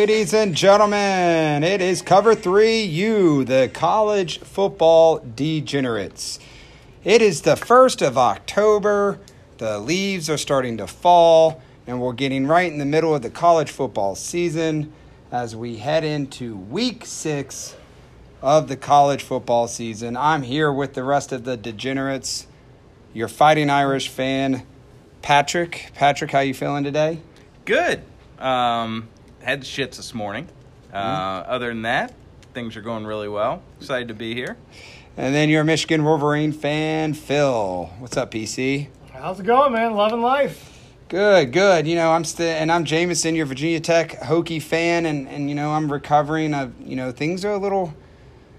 Ladies and gentlemen, it is cover three you, the college football degenerates. It is the 1st of October. The leaves are starting to fall, and we're getting right in the middle of the college football season as we head into week six of the college football season. I'm here with the rest of the degenerates. Your fighting Irish fan, Patrick. Patrick, how you feeling today? Good. Um, had the shits this morning. Uh, Other than that, things are going really well. Excited to be here. And then your Michigan Wolverine fan, Phil. What's up, PC? How's it going, man? Loving life. Good, good. You know, I'm still, and I'm Jameson, your Virginia Tech Hokie fan, and and you know, I'm recovering. Of you know, things are a little,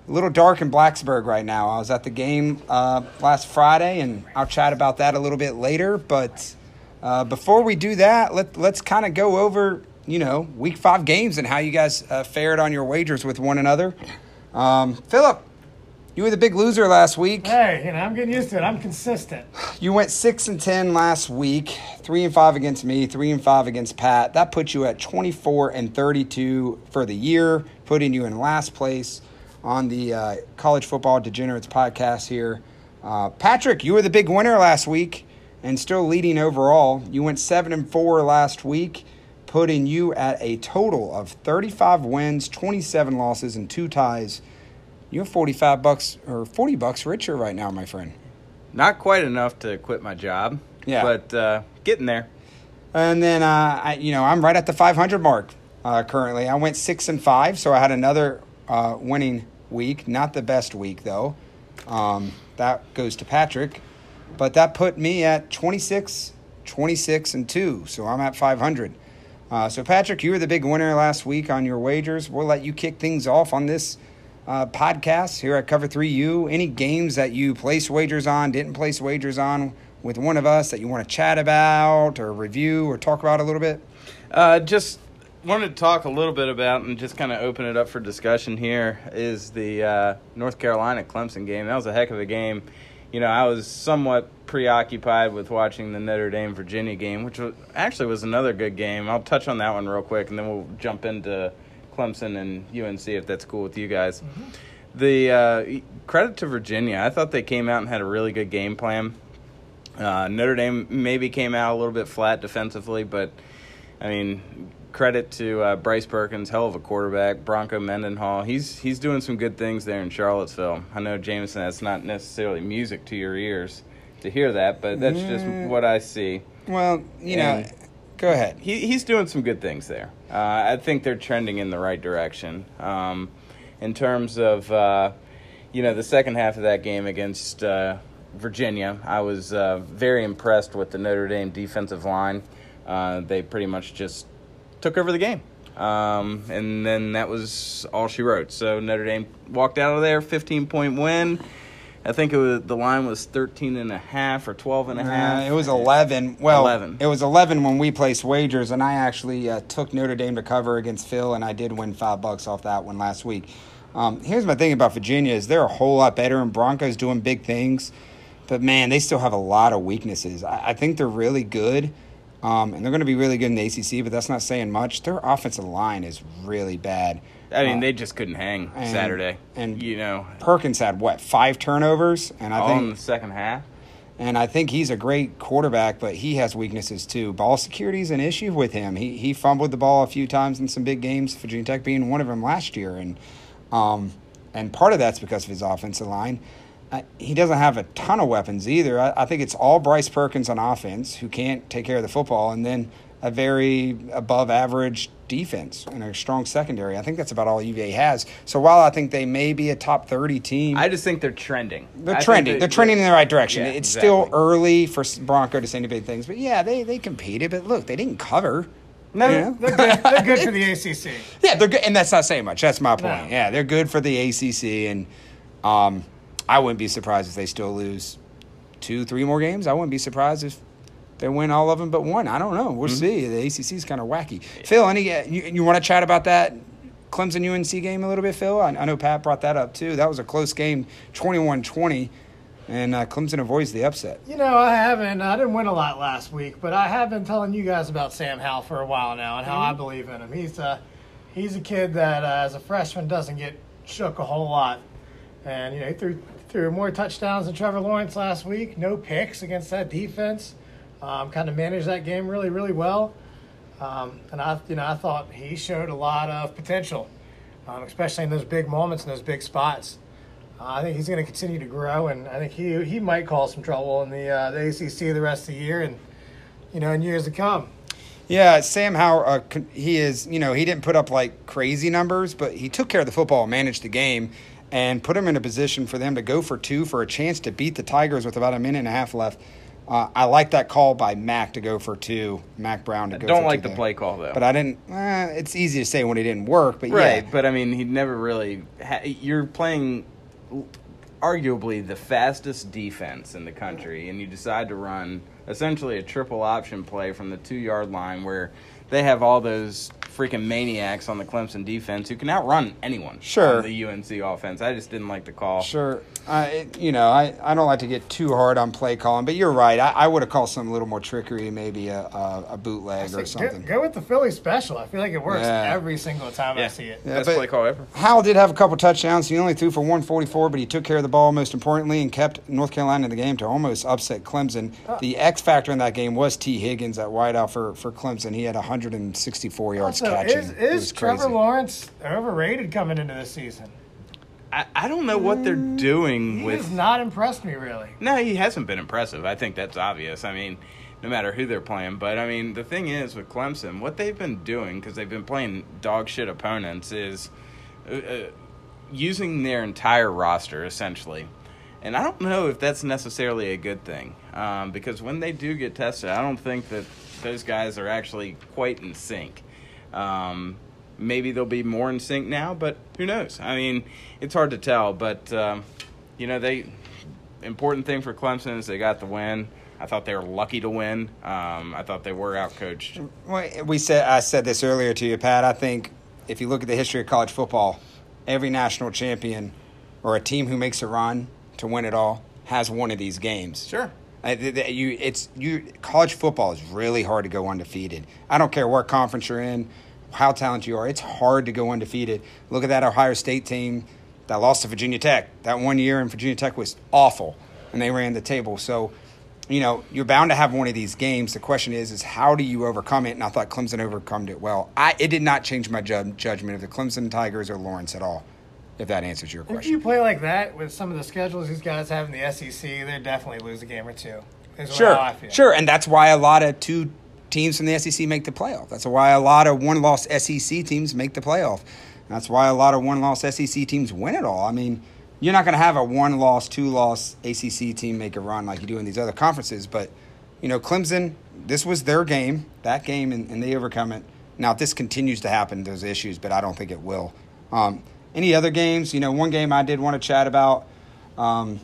a little dark in Blacksburg right now. I was at the game uh, last Friday, and I'll chat about that a little bit later. But uh, before we do that, let let's kind of go over you know week five games and how you guys uh, fared on your wagers with one another. Um, Philip, you were the big loser last week. Hey, you know, I'm getting used to it. I'm consistent. You went six and ten last week, three and five against me, three and five against Pat. That puts you at twenty four and thirty two for the year, putting you in last place on the uh, College Football Degenerates podcast here. Uh, Patrick, you were the big winner last week and still leading overall. You went seven and four last week, putting you at a total of thirty five wins, twenty seven losses, and two ties. You're forty five bucks or forty bucks richer right now, my friend. Not quite enough to quit my job. Yeah. But uh, getting there. And then, uh, I, you know, I'm right at the 500 mark uh, currently. I went six and five, so I had another uh, winning week. Not the best week though. Um, that goes to Patrick, but that put me at 26, 26 and two. So I'm at 500. Uh, so Patrick, you were the big winner last week on your wagers. We'll let you kick things off on this uh, podcast here at Cover Three U. Any games that you placed wagers on, didn't place wagers on with one of us that you want to chat about or review or talk about a little bit? Uh, just wanted to talk a little bit about and just kind of open it up for discussion here is the uh, North Carolina Clemson game. That was a heck of a game. You know, I was somewhat preoccupied with watching the Notre Dame Virginia game, which was, actually was another good game. I'll touch on that one real quick, and then we'll jump into Clemson and UNC if that's cool with you guys. The uh, credit to Virginia, I thought they came out and had a really good game plan. Uh, Notre Dame maybe came out a little bit flat defensively, but I mean, credit to uh, Bryce Perkins, hell of a quarterback. Bronco Mendenhall, he's he's doing some good things there in Charlottesville. I know Jameson, that's not necessarily music to your ears to hear that, but that's just what I see. Well, you And- know, go ahead. He he's doing some good things there. Uh, I think they're trending in the right direction. Um, in terms of uh, you know the second half of that game against uh, Virginia, I was uh, very impressed with the Notre Dame defensive line. Uh, they pretty much just took over the game. Um, and then that was all she wrote. So Notre Dame walked out of there, 15 point win. I think it was the line was 13 and a half or 12 and a half. Uh, it was 11. Well, 11. it was 11 when we placed wagers, and I actually uh, took Notre Dame to cover against Phil, and I did win five bucks off that one last week. Um, here's my thing about Virginia is they're a whole lot better, and Broncos doing big things, but man, they still have a lot of weaknesses. I, I think they're really good, um, and they're going to be really good in the ACC, but that's not saying much. Their offensive line is really bad. I mean, Uh, they just couldn't hang and- Saturday. and- you know, Perkins had what five turnovers, and I all think in the second half. And I think he's a great quarterback, but he has weaknesses too. Ball security is an issue with him. He he fumbled the ball a few times in some big games, Virginia Tech being one of them last year, and um, and part of that's because of his offensive line. He doesn't have a ton of weapons either. I, I think it's all Bryce Perkins on offense who can't take care of the football, and then a very above average defense and a strong secondary. I think that's about all UVA has. So while I think they may be a top thirty team, I just think they're trending. they're I trending. they- They're trending in the right direction. Yeah, it's still early for Bronco to say any big things, but yeah, they they competed. But look, they didn't cover. No, you know? they're, good. they're good for the ACC. Yeah, they're good, and that's not saying much. That's my point. No. Yeah, they're good for the ACC, and um, I wouldn't be surprised if they still lose two, three more games. I wouldn't be surprised if they win all of them but one. I don't know. We'll see. The ACC is kind of wacky. Phil, any uh, you, you want to chat about that Clemson UNC game a little bit, Phil? I, I know Pat brought that up too. That was a close game, 21-20. and uh, Clemson avoids the upset. You know, I haven't. I didn't win a lot last week, but I have been telling you guys about Sam Howell for a while now and how I believe in him. He's a he's a kid that, uh, as a freshman, doesn't get shook a whole lot, and you know, he threw threw more touchdowns than Trevor Lawrence last week. No picks against that defense. Um, kind of managed that game really, really well. Um, and I, you know, I thought he showed a lot of potential, um, especially in those big moments and those big spots. Uh, I think he's going to continue to grow, and I think he he might cause some trouble in the uh, the ACC the rest of the year, and you know, in years to come. Yeah, Sam Howell, uh, he is, you know, he didn't put up like crazy numbers, but he took care of the football, managed the game, and put them in a position for them to go for two for a chance to beat the Tigers with about a minute and a half left. Uh, I like that call by Mack to go for two, Mack Brown to go Don't like the there. play call though. But I didn't, eh, it's easy to say when it didn't work, but Right, yeah. but I mean, he never really. Ha- you're playing arguably the fastest defense in the country, and you decide to run essentially a triple option play from the two yard line where they have all those freaking maniacs on the Clemson defense who can outrun anyone. Sure. On the UNC offense. I just didn't like the call. Sure. I, it- you know, I, I don't like to get too hard on play calling, but you're right. I, I would have called some a little more trickery, maybe a, a, a bootleg or something. go with the Philly special. I feel like it works Yeah. every single time I see it. Yeah, Best play call ever. Howell did have a couple touchdowns. He only threw for 144, but he took care of the ball most importantly and kept North Carolina in the game to almost upset Clemson. Uh. The X factor in that game was Tee Higgins at wideout for, for Clemson. He had 164 yards Also, catching. is, It is was Trevor crazy. Lawrence overrated coming into this season? I, I don't know what they're doing with He with. has not impressed me really. No, he hasn't been impressive. I think that's obvious. I mean, no matter who they're playing. But I mean, the thing is with Clemson, what they've been doing because they've been playing dog shit opponents is uh, uh, using their entire roster essentially. And I don't know if that's necessarily a good thing um, because when they do get tested, I don't think that those guys are actually quite in sync. Um, maybe they'll be more in sync now, but who knows? I mean, it's hard to tell. But um, you know, they important thing for Clemson is they got the win. I thought they were lucky to win. Um, I thought they were outcoached. Well, we said I said this earlier to you, Pat. I think if you look at the history of college football, every national champion or a team who makes a run to win it all has one of these games. Sure. I, th- th- you, it's you. College football is really hard to go undefeated. I don't care what conference you're in, how talented you are. It's hard to go undefeated. Look at that Ohio State team that lost to Virginia Tech. That one year in Virginia Tech was awful, and they ran the table. So, you know, you're bound to have one of these games. The question is, is how do you overcome it? And I thought Clemson overcome it well. I it did not change my ju- judgment of the Clemson Tigers or Lawrence at all. If that answers your If question. you play like that with some of the schedules these guys have in the SEC, they definitely lose a game or two. Is Sure, how I feel. sure, and that's why a lot of two teams from the SEC make the playoff. That's why a lot of one-loss SEC teams make the playoff. That's why a lot of one-loss SEC teams win it all. I mean, you're not going to have a one-loss, two-loss ACC team make a run like you do in these other conferences. But you know, Clemson, this was their game, that game, and, and they overcome it. Now, if this continues to happen, there's issues, but I don't think it will. Um, any other games? You know, one game I did want to chat about. Um,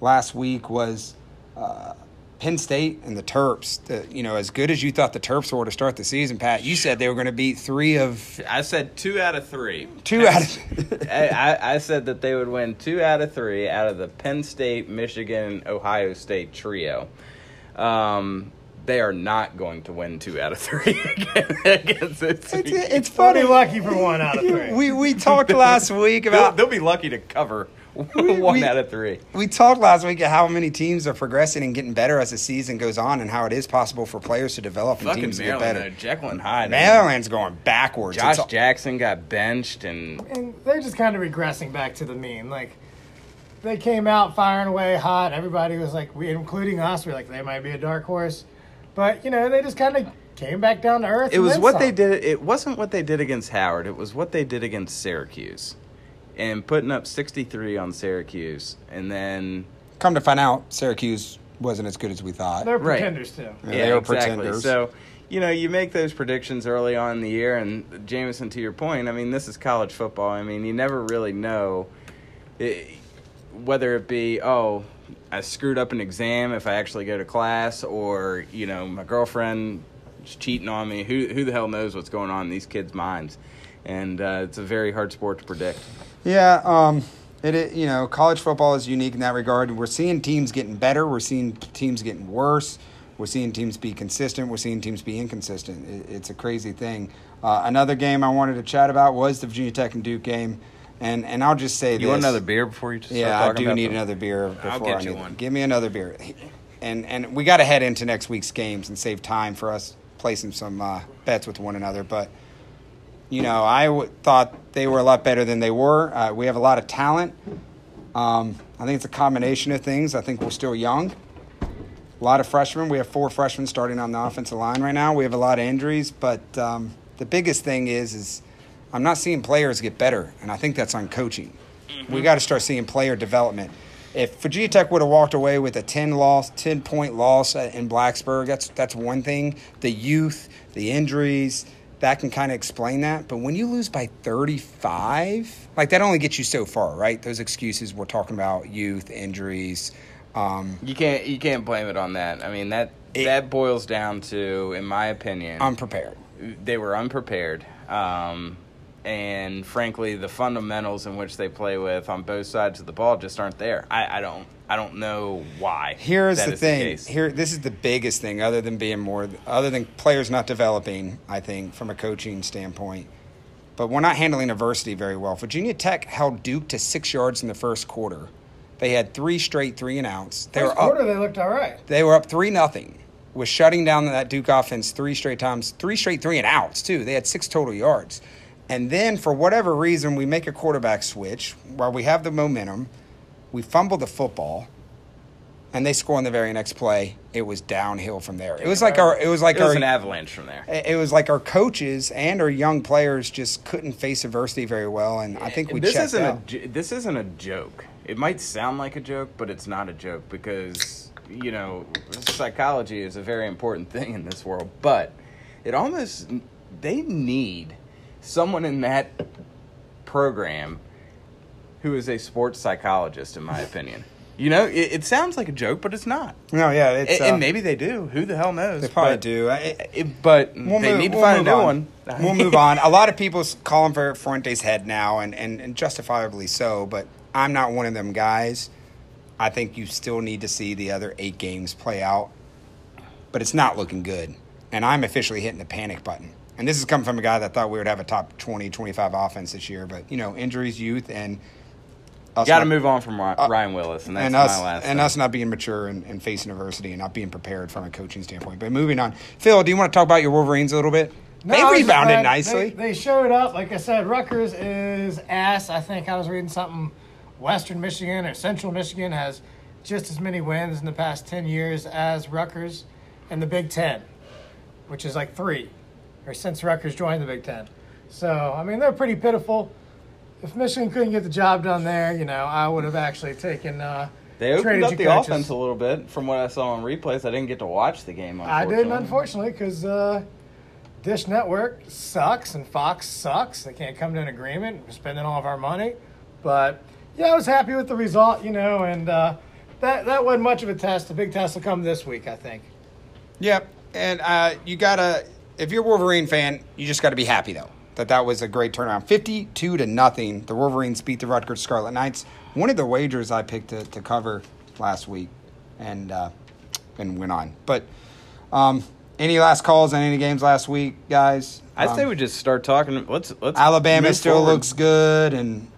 last week was uh, Penn State and the Terps. The, you know, as good as you thought the Terps were to start the season, Pat, you said they were going to beat three of I said two out of three. two out of. I, I, I said that they would win two out of three out of the Penn State, Michigan, Ohio State trio. Um, they are not going to win two out of three against it's, it. it's Pretty funny. lucky for one out of three. We we talked last week They'll, about they'll be lucky to cover one we- out of three. we talked last week at how many teams are progressing and getting better as the season goes on, and how it is possible for players to develop and Fucking teams to get better. though, Jekyll and Hyde. Maryland's going backwards. Josh It's- Jackson got benched, and and they're just kind of regressing back to the mean. Like they came out firing away hot. Everybody was like, we, including us, we are like they might be a dark horse, but you know they just kind of came back down to earth. it and was then what they did. It wasn't what they did against Howard. It was what they did against Syracuse, and putting up sixty three on Syracuse, and then Come to find out, Syracuse wasn't as good as we thought. They're Right. pretenders too. Yeah, they were exactly. pretenders. So, you know, you make those predictions early on in the year, and Jameson, to your point, I mean, this is college football. I mean, you never really know eh, whether it be, oh, I screwed up an exam if I actually go to class, or you know, my girlfriend is cheating on me. Who who the hell knows what's going on in these kids' minds? And uh, it's a very hard sport to predict. Yeah, um, It, it you know college football is unique in that regard. We're seeing teams getting better. We're seeing teams getting worse. We're seeing teams be consistent. We're seeing teams be inconsistent. It, it's a crazy thing. Uh, another game I wanted to chat about was the Virginia Tech and Duke game, and and I'll just say You this. want another beer before you just Yeah, start I do about need them? another beer before I'll get I you one. Give me another beer, and and we got to head into next week's games and save time for us placing some uh, bets with one another. But you know, I w- thought they were a lot better than they were. Uh, we have a lot of talent. Um, I think it's a combination of things. I think we're still young. A lot of freshmen. We have four freshmen starting on the offensive line right now. We have a lot of injuries, but um, the biggest thing is is I'm not seeing players get better, and I think that's on coaching. We got to start seeing player development. If Virginia Tech would have walked away with a 10 loss, 10 point loss uh, in Blacksburg, that's that's one thing. The youth, the injuries, that can kind of explain that. But when you lose by 35, like that only gets you so far, right? Those excuses we're talking about, youth, injuries. Um, You can't you can't blame it on that. I mean that It- that boils down to, in my opinion, unprepared. they were unprepared. Um, and frankly, the fundamentals in which they play with on both sides of the ball just aren't there. I, I don't I don't know why. Here's the is thing. case. Here, this is the biggest thing, other than being more, other than players not developing. I think from a coaching standpoint, but we're not handling adversity very well. Virginia Tech held Duke to six yards in the first quarter. They had three straight three and outs. They First were up. quarter, they looked all right. They were up three nothing. Was shutting down that Duke offense three straight times, three straight three and outs too. They had six total yards, and then for whatever reason, we make a quarterback switch while we have the momentum. We fumble the football, and they score on the very next play. It was downhill from there. It was like our. It was like it was our. an avalanche from there. it was like our coaches and our young players just couldn't face adversity very well, and I think we this checked isn't out. a this isn't a joke. It might sound like a joke, but it's not a joke because you know psychology is a very important thing in this world. But it almost they need someone in that program who is a sports psychologist, in my opinion. You know, it, it sounds like a joke, but it's not. no, yeah, it's, and, and uh, maybe they do. Who the hell knows? they probably But- do. I- it- but We'll they move- need to we'll find a new on. one. we'll move on. A lot of people calling for Fuente's head now, and, and, and justifiably so, but I'm not one of them guys. I think you still need to see the other eight games play out, but it's not looking good. And I'm officially hitting the panic button. And this is coming from a guy that thought we would have a top 20, 25 offense this year, but, you know, injuries, youth, and Got to move on from Uh, Ryan Willis, and that's and my us last. and thing. us not being mature and, and facing adversity and not being prepared from a coaching standpoint. But moving on, Phil, do you want to talk about your Wolverines a little bit? No, they I was just rebounded glad nicely. They, they showed up. Like I said, Rutgers is ass. I think I was reading something. Western Michigan or Central Michigan has just as many wins in the past 10 years as Rutgers in the Big Ten, which is like three, or since Rutgers joined the Big Ten. So, I mean, they're pretty pitiful. If Michigan couldn't get the job done there, you know, I would have actually taken. Uh, They opened up the coaches. offense a little bit from what I saw on replays. I didn't get to watch the game. I didn't, unfortunately, because uh, Dish Network sucks and Fox sucks. They can't come to an agreement. We're spending all of our money. But, yeah, I was happy with the result, you know, and uh, that, that wasn't much of a test. The big test will come this week, I think. Yep, and uh, you gotta if you're a Wolverine fan, you just got to be happy though that that was a great turnaround. Fifty-two to nothing, the Wolverines beat the Rutgers Scarlet Knights. One of the wagers I picked to, to cover last week, and uh, and went on. But um, any last calls on any games last week, guys? I Um, say we just start talking. Let's let's. Alabama still forward. looks good. And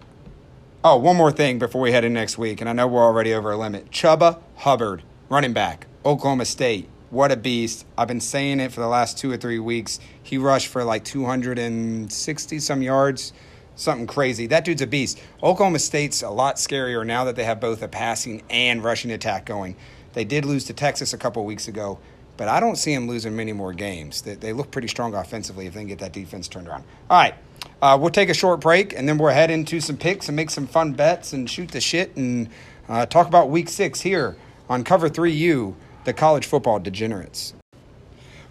oh, one more thing before we head in next week, and I know we're already over a limit. Chuba Hubbard, running back, Oklahoma State. What a beast! I've been saying it for the last two or three weeks. He rushed for like 260 some yards, something crazy. That dude's a beast. Oklahoma State's a lot scarier now that they have both a passing and rushing attack going. They did lose to Texas a couple weeks ago, but I don't see them losing many more games. They, they look pretty strong offensively if they can get that defense turned around. All right, uh, we'll take a short break and then we'll head into some picks and make some fun bets and shoot the shit and uh, talk about Week Six here on Cover Three U, the college football degenerates.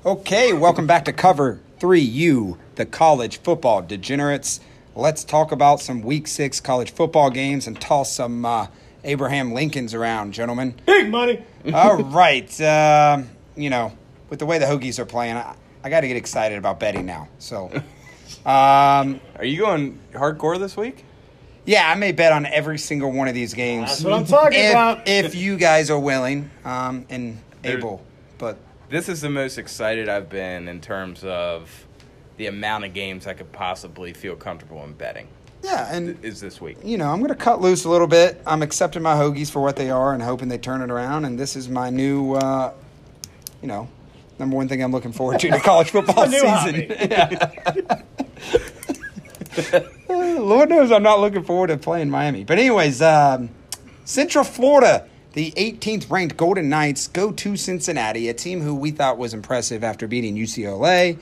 Okay, welcome back to Cover 3U, the college football degenerates. Let's talk about some Week 6 college football games and toss some uh, Abraham Lincolns around, gentlemen. Big money. All right. Um, you know, with the way the Hokies are playing, I, I got to get excited about betting now. So, um, Are you going hardcore this week? Yeah, I may bet on every single one of these games. That's what I'm talking if, about. If you guys are willing um, and There- able, but This is the most excited I've been in terms of the amount of games I could possibly feel comfortable in betting. yeah, and Is this week? you know, I'm going to cut loose a little bit. I'm accepting my Hokies for what they are and hoping they turn it around. And this is my new, uh, you know, number one thing I'm looking forward to in the college football A new season. Lord knows I'm not looking forward to playing Miami. But anyways, um, Central Florida, the 18th ranked Golden Knights go to Cincinnati, a team who we thought was impressive after beating UCLA.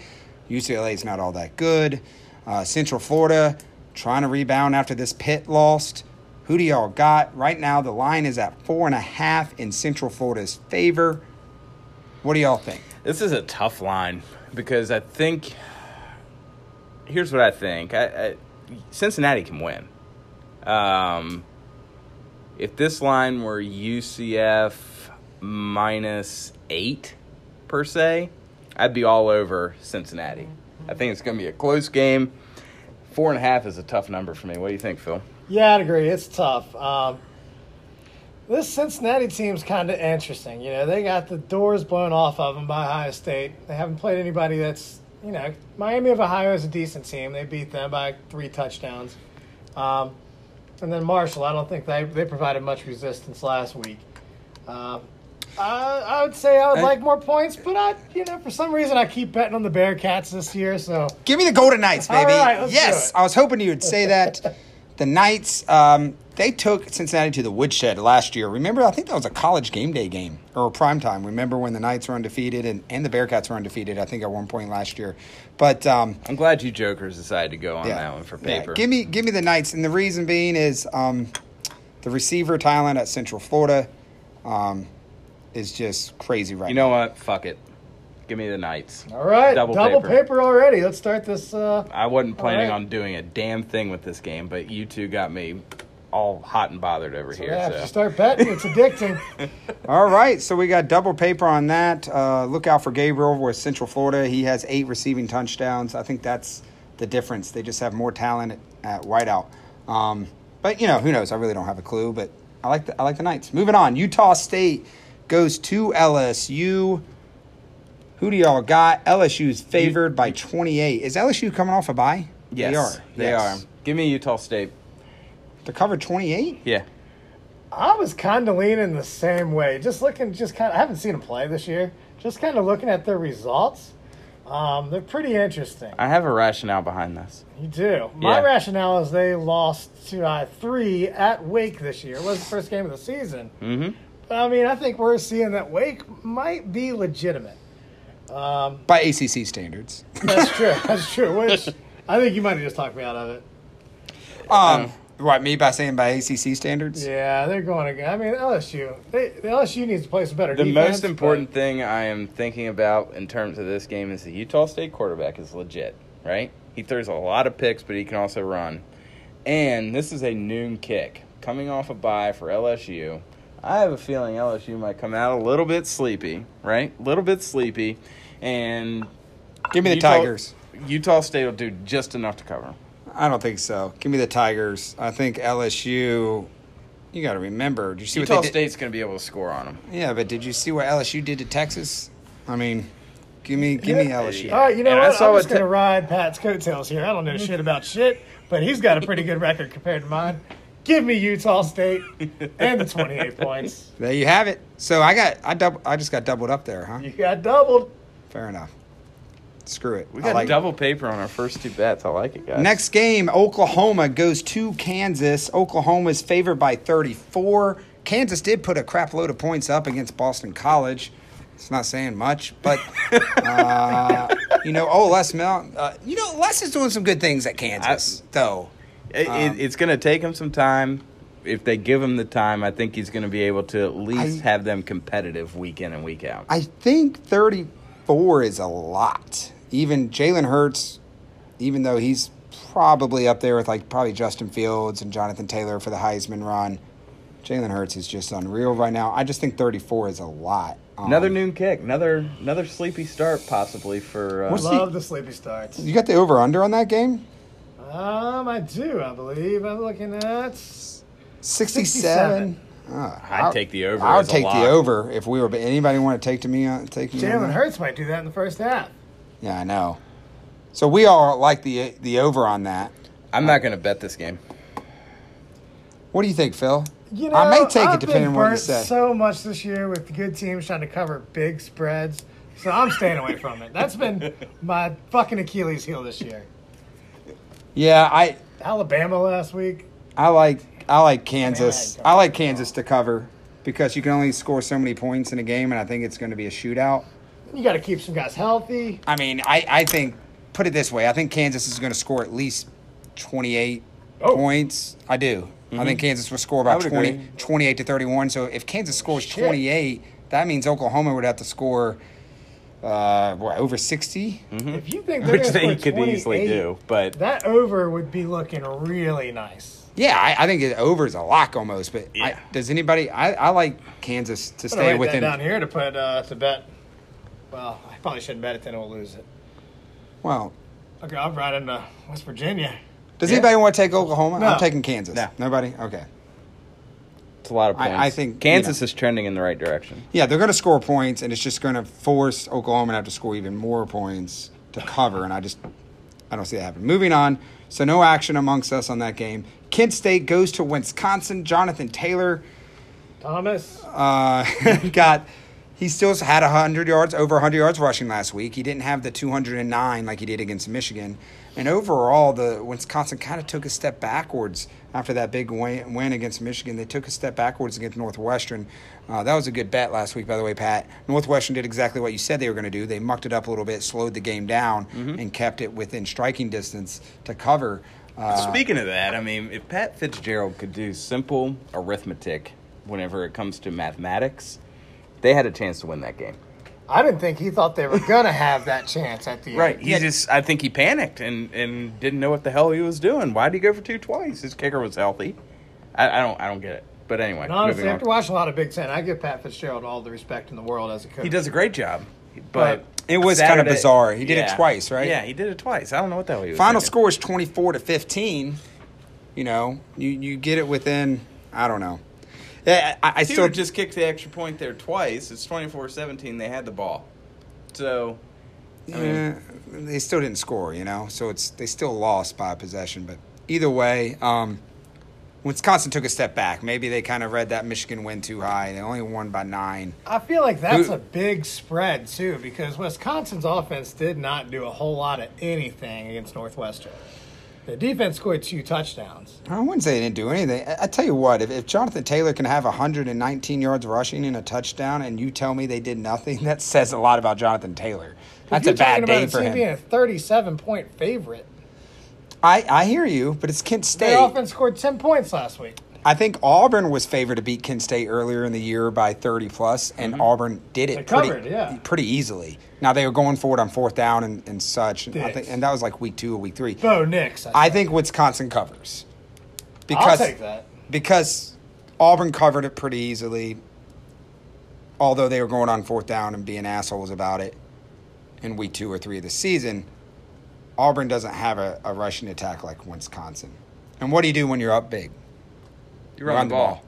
UCLA is not all that good. Uh, Central Florida trying to rebound after this pit lost. Who do y'all got? Right now, the line is at four and a half in Central Florida's favor. What do y'all think? This is a tough line because I think. Here's what I think. I, I, Cincinnati can win. Um, if this line were UCF minus eight per se, I'd be all over Cincinnati. I think it's going to be a close game. Four and a half is a tough number for me. What do you think, Phil? Yeah, I'd agree. It's tough. Um, this Cincinnati team's kind of interesting. You know, they got the doors blown off of them by Ohio State. They haven't played anybody that's, you know, Miami of Ohio is a decent team. They beat them by three touchdowns. Um, and then Marshall, I don't think they, they provided much resistance last week. Um, I, I would say I would I- like more points, but I, you know, for some reason I keep betting on the Bearcats this year. So Give me the Golden Knights, baby. right, let's do yes. I was hoping you would say that. the Knights, um, they took Cincinnati to the woodshed last year. Remember, I think that was a college game day game or a prime time. Remember when the Knights were undefeated and, and the Bearcats were undefeated, I think, at one point last year. But um, I'm glad you jokers decided to go on yeah, that one for yeah, paper. give me give me the Knights, and the reason being is um, the receiver Thailand at Central Florida um, is just crazy right you now. know what? Fuck it. Give me the Knights. all right, Double double, paper. paper. already. Let's start this. Uh, I wasn't planning right. on doing a damn thing with this game, but you two got me all hot and bothered over here. yeah, if so. you start betting, it's addicting. All right, so we got double paper on that. Uh, look out for Gabriel with Central Florida. He has eight receiving touchdowns. I think that's the difference. They just have more talent at, at wideout. Um, but you know, who knows? I really don't have a clue. But I like the I like the Knights. Moving on, Utah State goes to LSU. Who do y'all got? LSU's favored by 28. Is LSU coming off a bye? yes, they are. They Yes. are. Give me Utah State. They're covered 28. Yeah. I was kind of leaning the same way. Just looking, just kind of, I haven't seen them play this year. Just kind of looking at their results. Um, they're pretty interesting. I have a rationale behind this. You do. My Yeah. rationale is they lost to uh, three at Wake this year. It was the first game of the season. Mm-hmm. But I mean, I think we're seeing that Wake might be legitimate. Um, By ACC standards. that's true. That's true. Which I think you might have just talked me out of it. Um, what, me by saying by ACC standards? Yeah, they're going again. I mean, LSU. They, the LSU needs to play some better The defense. most important thing I am thinking about in terms of this game is the Utah State quarterback is legit, right? He throws a lot of picks, but he can also run. And this is a noon kick coming off a bye for LSU. I have a feeling LSU might come out a little bit sleepy, right? A little bit sleepy, and Give me the Utah- Tigers. Utah State will do just enough to cover. I don't think so. Give me the Tigers. I think LSU. You got to remember. Did you see Utah what they? State's going to be able to score on them. Yeah, but did you see what LSU did to Texas? I mean, give me give me Yeah. LSU. All right, you know And I what? saw I'm just what going to ride Pat's coattails here. I don't know shit about shit, but he's got a pretty good record compared to mine. Give me Utah State and the 28 points. There you have it. So I got I double I just got doubled up there, huh? You got doubled. Fair enough. Screw it. We I got like it. double paper on our first two bets. I like it, guys. Next game, Oklahoma goes to Kansas. Oklahoma is favored by 34. Kansas did put a crap load of points up against Boston College. It's not saying much, but uh, you know, oh Les Miles, uh, you know Les is doing some good things at Kansas, though. It, Um, it's going to take him some time. If they give him the time, I think he's going to be able to at least I- have them competitive week in and week out. I think 34 is a lot. Even Jalen Hurts, even though he's probably up there with like probably Justin Fields and Jonathan Taylor for the Heisman run, Jalen Hurts is just unreal right now. I just think 34 is a lot. Um, another noon kick, another another sleepy start possibly for. Uh, What's the- Love the sleepy starts. You got the over under on that game? Uh, Um, I do. I believe I'm looking at. 67. Oh, I'd take the over I would as a take the over if we were. But anybody want to take to me? On, take me? on Jalen? Hurts might do that in the first half. Yeah, I know. So we all like the the over on that. I'm not going to bet this game. What do you think, Phil? You know, I may take I've it depending been on what you burnt say. so much this year with good teams trying to cover big spreads, so I'm staying away from it. That's been my fucking Achilles heel this year. Yeah, I Alabama last week. I like I like Kansas. Man, I I like Kansas to cover because you can only score so many points in a game, and I think it's going to be a shootout. You got to keep some guys healthy. I mean, I, I think put it this way: I think Kansas is going to score at least twenty eight Oh. points. I do. I think mm-hmm. Kansas will score I about would 20, agree. 28 to thirty one. So if Kansas scores twenty eight, that means Oklahoma would have to score uh, what over 60 If you think they're Which they could easily do, but That over would be looking really nice. Yeah, I, I think it over is a lock almost. But I, does anybody? I, I like Kansas to I'm stay write within. that down here to put uh, to bet. Well, I probably shouldn't bet it, then we'll lose it. Well, Okay, I'm riding to West Virginia. does Yeah. anybody want to take Oklahoma? No. I'm taking Kansas. No. Nobody. Okay. It's a lot of I- points. I think, Kansas you know. is trending in the right direction. Yeah, they're going to score points, and it's just going to force Oklahoma to have to score even more points to cover. And I just, I don't see that happening. Moving on. So no action amongst us on that game. Kent State goes to Wisconsin. Jonathan Taylor Thomas. uh, got. He still had 100 yards, over 100 yards rushing last week. He didn't have the 209 like he did against Michigan. And overall, the Wisconsin kind of took a step backwards after that big win, against Michigan. They took a step backwards against Northwestern. Uh, that was a good bet last week, by the way, Pat. Northwestern did exactly what you said they were going to do. They mucked it up a little bit, slowed the game down, and kept it within striking distance to cover. Uh, Speaking of that, I mean, if Pat Fitzgerald could do simple arithmetic whenever it comes to mathematics, they had a chance to win that game. I didn't think he thought they were gonna have that chance at the end. Right. He just, I think he panicked and, and didn't know what the hell he was doing. Why did he go for two twice? His kicker was healthy. I, I don't, I don't get it. But anyway, And honestly, moving after on. watching a lot of Big Ten, I give Pat Fitzgerald all the respect in the world as a coach. he does a great job. But It was kinda bizarre. He did it twice, right? Yeah, he did it twice. I don't know what the hell he was. Final thinking. score is 24 to 15. You know, you, you get it within, I don't know. Yeah, I, I If still would just kicked the extra point there twice, it's 24-17. They had the ball. So, I mean, Eh, they still didn't score, you know. So it's they still lost by a possession, but either way, um, Wisconsin took a step back. Maybe they kind of read that Michigan win too high. They only won by nine. I feel like that's Who- a big spread too, because Wisconsin's offense did not do a whole lot of anything against Northwestern. The defense scored two touchdowns. I wouldn't say they didn't do anything. I, I tell you what, if, if Jonathan Taylor can have 119 yards rushing and a touchdown, and you tell me they did nothing, that says a lot about Jonathan Taylor. That's a bad day for him. being a 37 point favorite. I, I hear you, but it's Kent State. Their offense scored 10 points last week. I think Auburn was favored to beat Kent State earlier in the year by 30 plus, and mm-hmm. Auburn did it They pretty, covered, yeah. pretty easily. Now they were going for it on fourth down and, and such, and, I think, and that was like week two or week three. Bo Nix. I, I think Wisconsin covers I'll because take that. because Auburn covered it pretty easily. Although they were going on fourth down and being assholes about it in week two or three of the season, Auburn doesn't have a, a rushing attack like Wisconsin. And what do you do when you're up big? You run, the ball.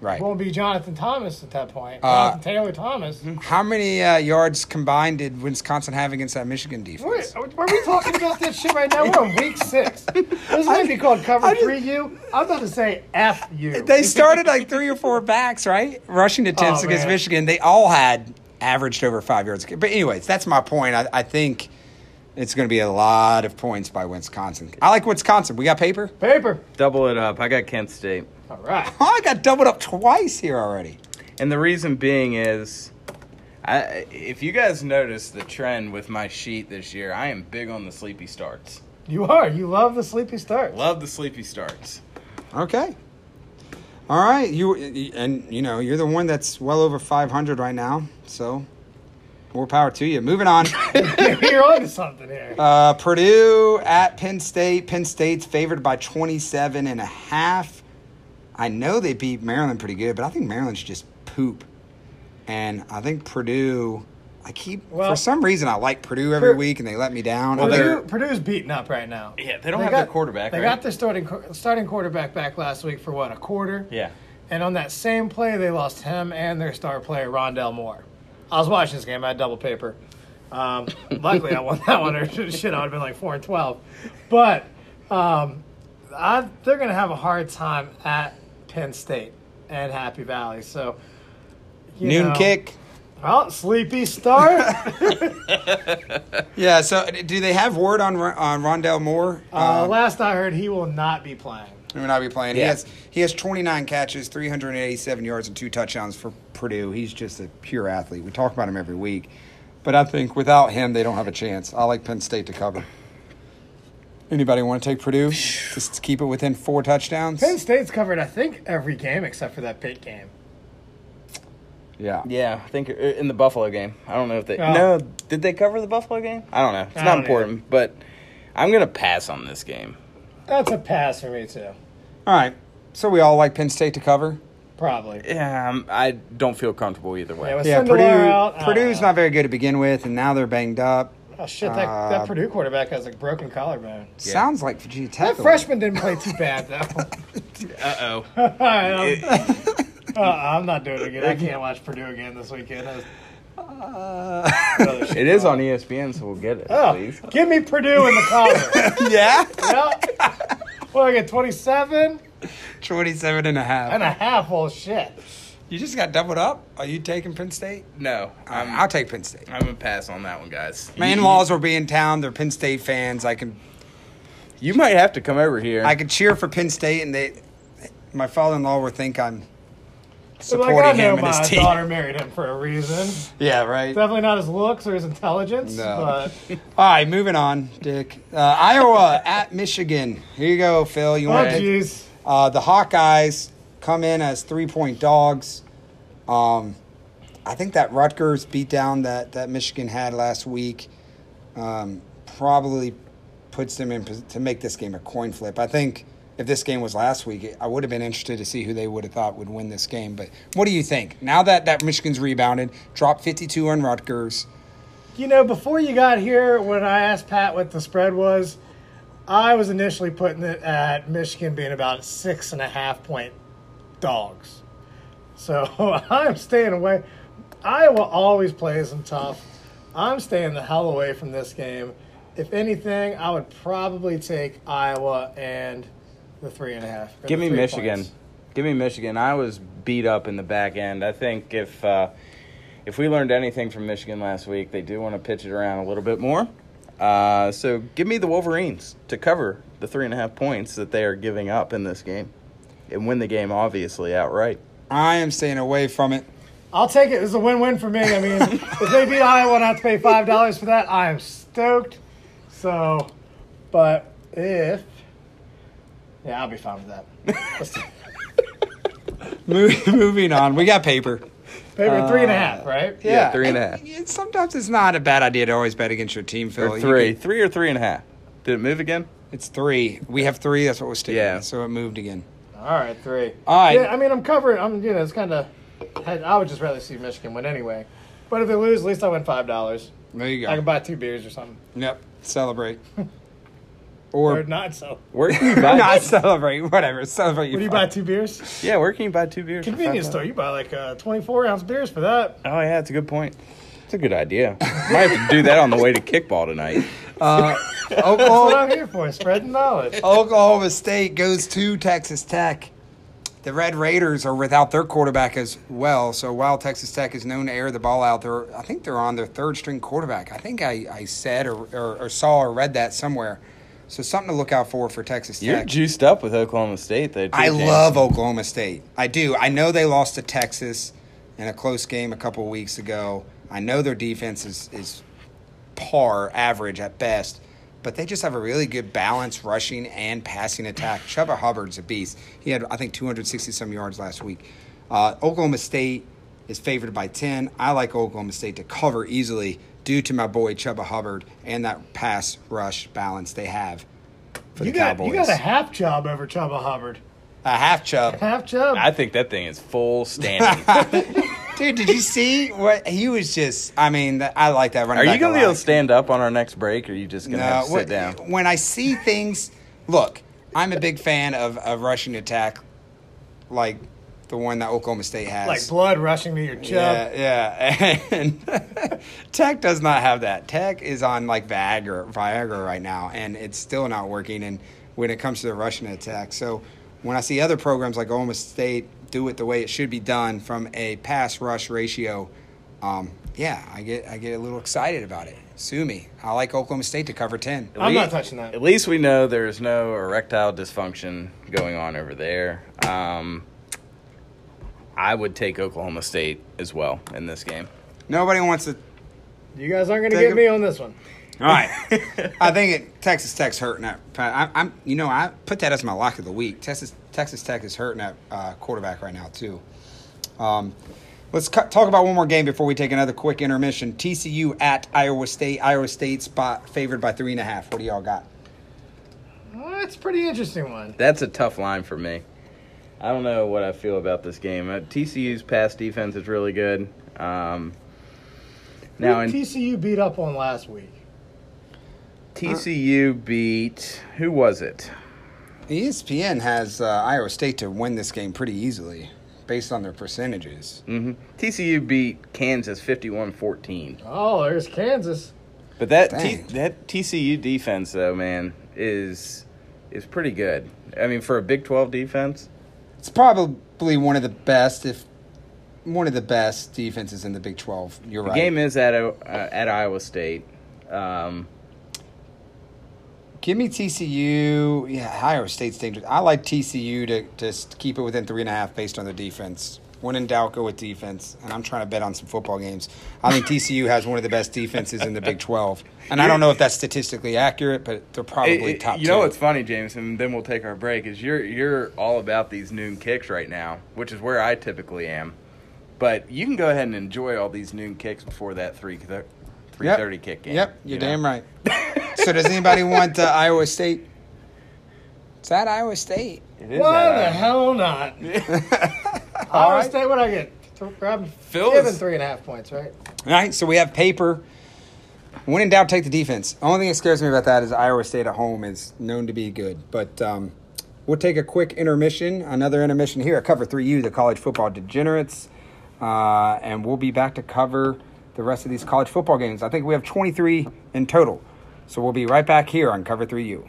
Right. It Won't be Jonathan Thomas at that point. Uh, Jonathan Taylor Thomas. How many uh, yards combined did Wisconsin have against that Michigan Wait, defense? are we talking about that shit right now? We're on week six. This might be called cover I just- three U. I'm about to say F you. They started like three or four backs, right? Rushing attempts Oh, against man. Michigan. They all had averaged over five yards. But anyways, that's my point. I, I think it's going to be a lot of points by Wisconsin. I like Wisconsin. We got paper. Paper. Double it up. I got Kent State. All right. Oh, I got doubled up twice here already. And the reason being is, I, if you guys notice the trend with my sheet this year, I am big on the sleepy starts. You are. You love the sleepy starts. Love the sleepy starts. Okay. All right. You and you know you're the one that's well over 500 right now. So more power to you. Moving on. You're on to something here. Uh, Purdue at Penn State. Penn State's favored by 27 and a half. I know they beat Maryland pretty good, but I think Maryland's just poop. And I think Purdue, I keep Well- for some reason I like Purdue every Pur- week and they let me down. Well, Other- Purdue, Purdue's beaten up right now. Yeah, they don't have their quarterback, They right? got their starting starting quarterback back last week for what a quarter. Yeah. And on that same play, they lost him and their star player Rondale Moore. I was watching this game. I had double paper. Um, luckily, I won that one. Or shit, I would have been like four and twelve. But um, I, they're going to have a hard time at Penn State and Happy Valley. So noon know- kick. Well, sleepy start. Yeah. So do they have word on on Rondale Moore? uh, last I heard, he will not be playing. He will not be playing. He has he has 29 catches, 387 yards, and two touchdowns for Purdue. He's just a pure athlete. We talk about him every week, but I think without him, they don't have a chance. I like Penn State to cover. Anybody want to take Purdue just to keep it within four touchdowns? Penn State's covered, I think, every game except for that Pitt game. Yeah. Yeah, I think uh, in the Buffalo game. I don't know if they. Oh. No, did they cover the Buffalo game? I don't know. It's I not don't important, but I'm gonna pass on this game. That's a pass for me too. All right. So we all like Penn State to cover. Probably. Yeah, um, I don't feel comfortable either way. Yeah, with Yeah, Purdue. out, Purdue's not very good to begin with, and now they're banged up. Oh shit! That, Uh, that Purdue quarterback has a broken collarbone. Sounds like Virginia Tech. That freshman didn't play too bad though. Uh oh. I'm, uh, I'm not doing it again. I can't watch Purdue again this weekend. That's- Uh, It is on ESPN, so we'll get it. Oh, please. give me Purdue in the cover. yeah. yeah. Well, I get 27 27 and a half. and a half. Well, shit. You just got doubled up? Are you taking Penn State? No, I'm. I'll take Penn State. I'm gonna pass on that one, guys. My in-laws will be in town. They're Penn State fans. I can You might have to come over here. I could cheer for Penn State, and they, my father-in-law will think I'm So, like, supporting I know him and my his team. daughter married him for a reason. Yeah, right. Definitely not his looks or his intelligence, No. but All right, moving on, Dick. Uh, Iowa at Michigan. Here you go, Phil. You oh want to? jeez. Uh, the Hawkeyes come in as three-point dogs. Um, I think that Rutgers beatdown that that Michigan had last week um, probably puts them in to make this game a coin flip. I think if this game was last week, I would have been interested to see who they would have thought would win this game. But what do you think? Now that that Michigan's rebounded, dropped 52 on Rutgers. You know, before you got here, when I asked Pat what the spread was, I was initially putting it at Michigan being about six and a half point dogs. So I'm staying away. Iowa always plays them tough. I'm staying the hell away from this game. If anything, I would probably take Iowa and the three and a half. Give me Michigan. points. Give me Michigan. I was beat up in the back end. I think if uh, if we learned anything from Michigan last week, they do want to pitch it around a little bit more. Uh, so give me the Wolverines to cover the three and a half points that they are giving up in this game, and win the game obviously outright. I am staying away from it. I'll take it. It's a win-win for me. I mean, if they beat Iowa and I have to pay five dollars for that, I am stoked. So, but if yeah, I'll be fine with that. Let's do- Move- Moving on, we got paper. Paper three and a uh, half, right? Yeah, three and a half. it- sometimes it's not a bad idea to always bet against your team, Phil. Or You three, could- three or three and a half. Did it move again? it's three. We have three. That's what we're sticking. Yeah. with, So it moved again. All right, three. All right. Yeah, I mean, I'm covering. I'm you know, it's kind of. I would just rather see Michigan win anyway. But if they lose, at least I win five dollars. There you go. I can buy two beers or something, Yep. Celebrate. or Or not. So, Where can you buy? not celebrate. Whatever. Celebrate. what do you buy? Two beers? yeah, where can you buy two beers? for Convenience $5? store. You buy like uh, 24 ounce beers for that. Oh yeah, it's a good point. It's a good idea. Might have to do that on the way to kickball tonight. Uh, That's what Oklahoma, I'm here for, spreading knowledge. Oklahoma State goes to Texas Tech. The Red Raiders are without their quarterback as well. So while Texas Tech is known to air the ball out, there, I think they're on their third string quarterback. I think I, I said or, or, or saw or read that somewhere. So something to look out for for Texas You're juiced up with Oklahoma State, though. too, I love Oklahoma State. I do. I know they lost to Texas in a close game a couple of weeks ago. I know their defense is, is par, average at best, but they just have a really good balance rushing and passing attack. Chuba Hubbard's a beast. He had, I think, 260 some yards last week. Uh, Oklahoma State is favored by 10. I like Oklahoma State to cover easily due to my boy Chuba Hubbard and that pass rush balance they have for You the got Cowboys. you got a half job over Chuba Hubbard. a half chub. Half job. I think that thing is full standing. Dude, did you see what he was just? I mean, I like that running. Are you back gonna be able to stand up on our next break, or are you just going to have to what- sit down? When I see things, look, I'm a big fan of, of rushing attack, like the one that Oklahoma State has. Like blood rushing to your chub. Yeah, yeah. And Tech does not have that. Tech is on like Viagra, Viagra right now, and it's still not working. And when it comes to the Russian attack, so when I see other programs like Oklahoma State do it the way it should be done from a pass rush ratio, um, yeah, I get I get a little excited about it. Sue me. I like Oklahoma State to cover ten. I'm le- not touching that. At least we know there's no erectile dysfunction going on over there. Um, I would take Oklahoma State as well in this game. Nobody wants to. You guys aren't going to Take get him. me on this one. All right, I think it, Texas Tech's hurting that. I, I'm, you know, I put that as my lock of the week. Texas Texas Tech is hurting that uh, quarterback right now too. Um, let's cut, talk about one more game before we take another quick intermission. TCU at Iowa State. Iowa State spot favored by three and a half. What do y'all got? Well, that's a pretty interesting one. That's a tough line for me. I don't know what I feel about this game. Uh, TCU's pass defense is really good. Um, now, in TCU beat up on last week. TCU beat who was it? ESPN has uh, Iowa State to win this game pretty easily, based on their percentages. hmm TCU beat Kansas 51-14. Oh, there's Kansas. But that T, that TCU defense though, man, is is pretty good. I mean, for a Big 12 defense, It's probably one of the best, if one of the best defenses in the Big Twelve. You're the right. game is at uh, at Iowa State. Um, Give me TCU. Yeah, Iowa State's dangerous. I like TCU to just keep it within three and a half based on their defense. When in doubt, go with defense. And I'm trying to bet on some football games. I think TCU has one of the best defenses in the Big 12. And I don't know if that's statistically accurate, but they're probably It- it- top You know what's funny, James, and then we'll take our break. Is you're you're all about these noon kicks right now, which is where I typically am. But you can go ahead and enjoy all these noon kicks before that three three Yep. thirty kick game. Yep, you're you know? damn right. so does anybody want uh, Iowa State? It's at Iowa State. It is Why at the Iowa. hell not? All Iowa right. State, what I get? I'm Phil given is- three and a half points, right? All right, so we have paper. When in doubt, take the defense. Only thing that scares me about that is Iowa State at home is known to be good. But um, we'll take a quick intermission, another intermission here at Cover 3U, the college football degenerates. Uh, and we'll be back to cover the rest of these college football games. I think we have 23 in total. So we'll be right back here on Cover 3U.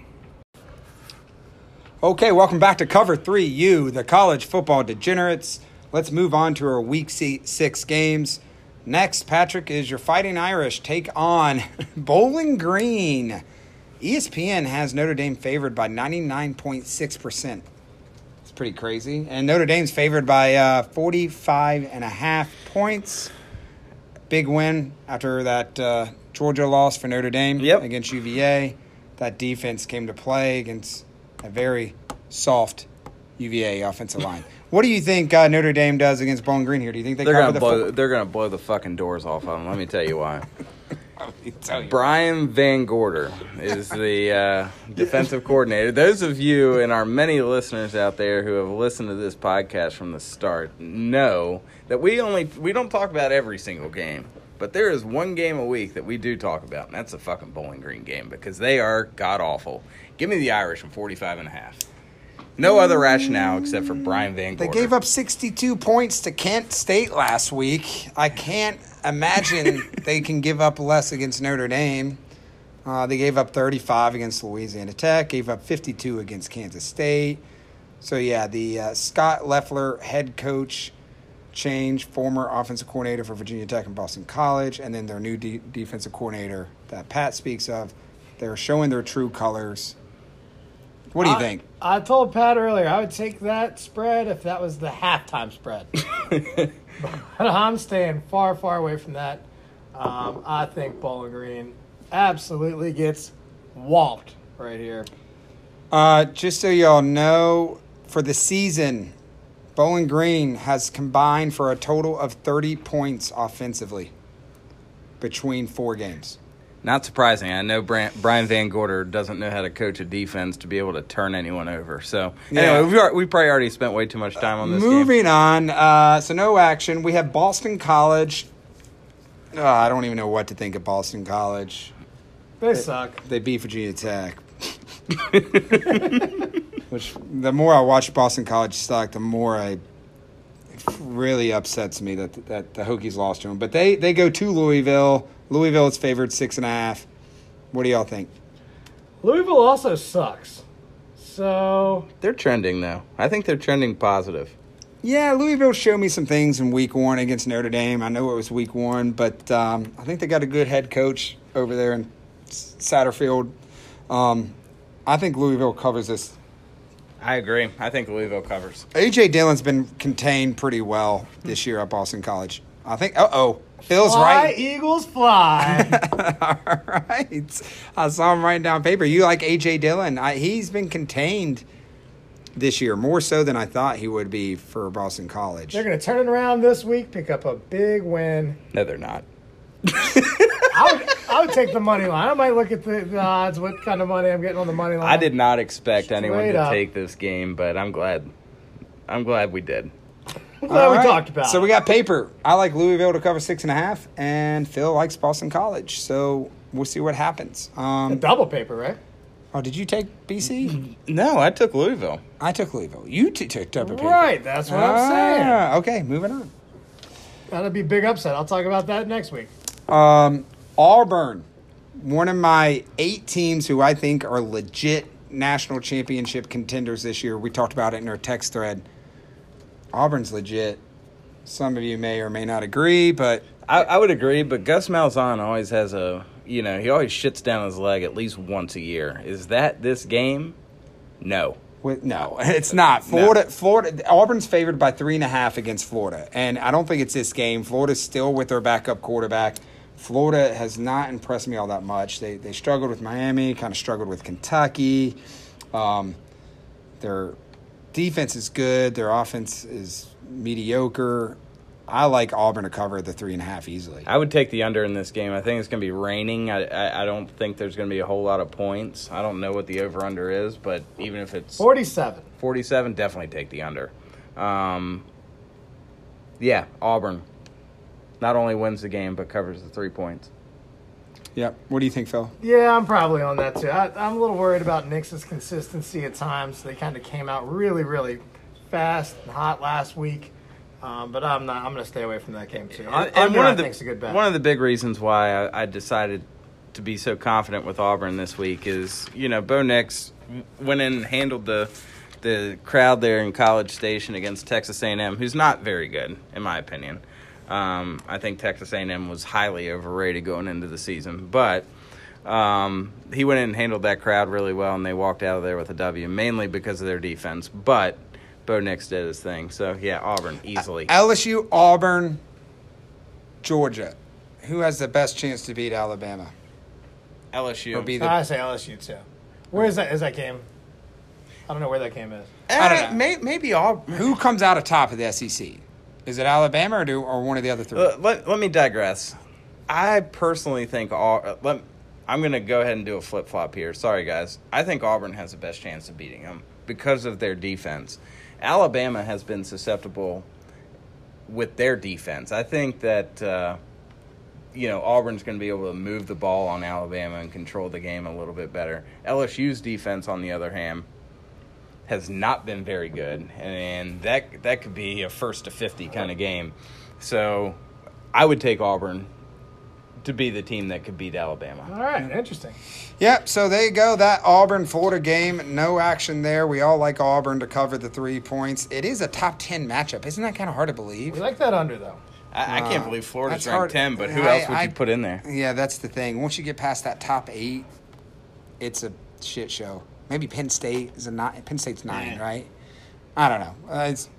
Okay, welcome back to Cover 3U, the college football degenerates. Let's move on to our week six games. Next, Patrick, is your Fighting Irish take on Bowling Green. ESPN has Notre Dame favored by 99.6%. It's pretty crazy. And Notre Dame's favored by uh, 45 and a half points. Big win after that uh, Georgia loss for Notre Dame Yep. against UVA. That defense came to play against a very soft UVA offensive line. What do you think uh, Notre Dame does against Bowling Green here? Do you think they They're gonna the blow. four- They're gonna blow the fucking doors off of them. Let me tell you why. Tell you. Brian VanGorder is the uh, defensive coordinator. Those of you and our many listeners out there who have listened to this podcast from the start know that we only we don't talk about every single game, but there is one game a week that we do talk about, and that's the fucking Bowling Green game because they are god awful. Give me the Irish from 45 and a half. No other rationale except for Brian Van Gorder. They gave up 62 points to Kent State last week. I can't imagine they can give up less against Notre Dame. Uh, they gave up 35 against Louisiana Tech, gave up 52 against Kansas State. So, yeah, the uh, Scot Loeffler head coach change, former offensive coordinator for Virginia Tech and Boston College, and then their new de- defensive coordinator that Pat speaks of. They're showing their true colors. What do you I- think? I told Pat earlier I would take that spread if that was the halftime spread. but I'm staying far, far away from that. Um, I think Bowling Green absolutely gets whomped right here. Uh, just so y'all know, for the season, Bowling Green has combined for a total of 30 points offensively between four games. Not surprising. I know Bran- Brian VanGorder doesn't know how to coach a defense to be able to turn anyone over. So Yeah. anyway, we, are, we probably already spent way too much time on this game. Moving on, uh, so no action. We have Boston College. Uh, I don't even know what to think of Boston College. They suck. They beat Virginia Tech. Which the more I watch Boston College suck, the more I it really upsets me that that the Hokies lost to them. But they they go to Louisville. Louisville is favored six and a half. What do y'all think? Louisville also sucks. So They're trending though. I think they're trending positive. Yeah, Louisville showed me some things in week one against Notre Dame. I know it was week one, but um, I think they got a good head coach over there in Satterfield. Um, I think Louisville covers this. I agree. I think Louisville covers. AJ Dillon's been contained pretty well this year at Boston College. I think. Uh oh, Phil's fly, right. Eagles fly. All right, I saw him writing down paper. You like AJ Dillon? I, he's been contained this year more so than I thought he would be for Boston College. They're going to turn it around this week, pick up a big win. No, they're not. I would, I would take the money line. I might look at the, the odds, what kind of money I'm getting on the money line. I did not expect anyone to up. take this game, but I'm glad. I'm glad we did. I'm glad All we right. talked about So it. we got paper. I like Louisville to cover six and a half, and Phil likes Boston College. So we'll see what happens. Um, double paper, right? oh, did you take BC? No, I took Louisville. I took Louisville. You t- took double paper. Right, that's what I'm saying. Ah, Okay, moving on. That'll be a big upset. I'll talk about that next week. Um, Auburn, one of my eight teams who I think are legit national championship contenders this year. We talked about it in our text thread. Auburn's legit. Some of you may or may not agree, but I, I would agree, but Gus Malzahn always has a, you know, he always shits down his leg at least once a year. Is that this game? No. With, no, it's not. Florida, Florida, Auburn's favored by three and a half against Florida, and I don't think it's this game. Florida's still with their backup quarterback. Florida has not impressed me all that much. They they struggled with Miami, kind of struggled with Kentucky. Um, their defense is good. Their offense is mediocre. I like Auburn to cover the three and a half easily. I would take the under in this game. I think it's going to be raining. I, I, I don't think there's going to be a whole lot of points. I don't know what the over under is, but even if it's 47. 47, definitely take the under. Um, yeah, Auburn not only wins the game, but covers the three points. Yep. What do you think, Phil? Yeah, I'm probably on that too. I, I'm a little worried about Nix' consistency at times. They kind of came out really, really fast and hot last week. Um, but I'm not. I'm going to stay away from that game too. And, and one I of the a good bet. one of the big reasons why I, I decided to be so confident with Auburn this week is you know Bo Nix went in and handled the the crowd there in College Station against Texas A&M, who's not very good in my opinion. Um, I think Texas A&M was highly overrated going into the season, but um, he went in and handled that crowd really well, and they walked out of there with a W, mainly because of their defense. But Bo Nix did his thing, so yeah, Auburn easily. LSU, Auburn, Georgia. Who has the best chance to beat Alabama? LSU. Or be the I say LSU too. Where is that? Is that game? I don't know where that game is. I don't Eh, know. May, maybe Auburn. Who comes out of top of the SEC? Is it Alabama or do or one of the other three? Uh, let, let me digress. I personally think all. Uh, let, I'm going to go ahead and do a flip flop here. Sorry, guys. I think Auburn has the best chance of beating them because of their defense. Alabama has been susceptible with their defense. I think that uh, you know Auburn's going to be able to move the ball on Alabama and control the game a little bit better. LSU's defense, on the other hand, has not been very good, and that that could be a first to fifty kind of game. So, I would take Auburn to be the team that could beat Alabama. All right, interesting. Yep, so there you go. That Auburn Florida game, no action there. We all like Auburn to cover the three points. It is a top 10 matchup. Isn't that kind of hard to believe? We like that under though. I, I can't Uh, believe Florida's that's ranked hard. ten, but who I- else would I- you put in there? Yeah, that's the thing. Once you get past that top eight, it's a shit show. Maybe Penn State is a nine. Penn State's nine, Yeah. right? I don't know. Uh, it's,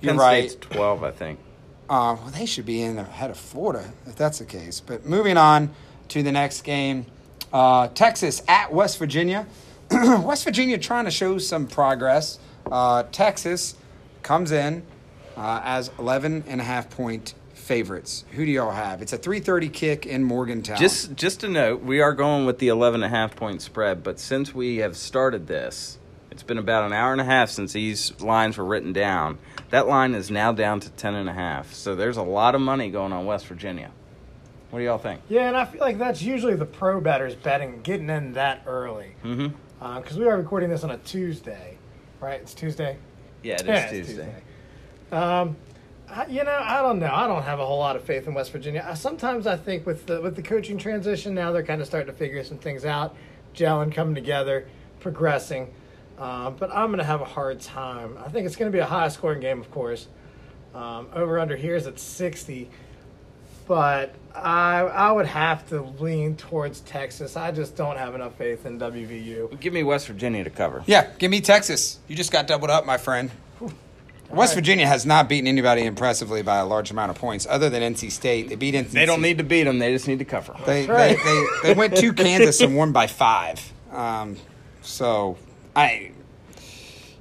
you're Penn right. State's twelve, I think. Uh, well, they should be in ahead of Florida if that's the case. But moving on to the next game, uh, Texas at West Virginia. West Virginia trying to show some progress. Uh, Texas comes in uh, as 11 and a half point favorites. Who do y'all have? It's a 3:30 kick in Morgantown. Just just a note, we are going with the 11 and a half point spread, but since we have started this, it's been about an hour and a half since these lines were written down. That line is now down to 10 and a half. So there's a lot of money going on West Virginia. What do y'all think? Yeah, and I feel like that's usually the pro betters betting, getting in that early. Mhm. Because we are recording this on a Tuesday, right? It's Tuesday. Yeah, it is Yeah, it's Tuesday. Um, I, you know, I don't know. I don't have a whole lot of faith in West Virginia. I, sometimes I think with the with the coaching transition now, they're kind of starting to figure some things out, gelling, coming together, progressing. Um, but I'm going to have a hard time. I think it's going to be a high scoring game, of course. Um, over under here is at 60, but I I would have to lean towards Texas. I just don't have enough faith in WVU. Give me West Virginia to cover. yeah, give me Texas. You just got doubled up, my friend. West right. Virginia has not beaten anybody impressively by a large amount of points, other than NC State. They beat NC. They don't need to beat them, they just need to cover. They, right. they, they, they went to Kansas and won by five. Um, so I,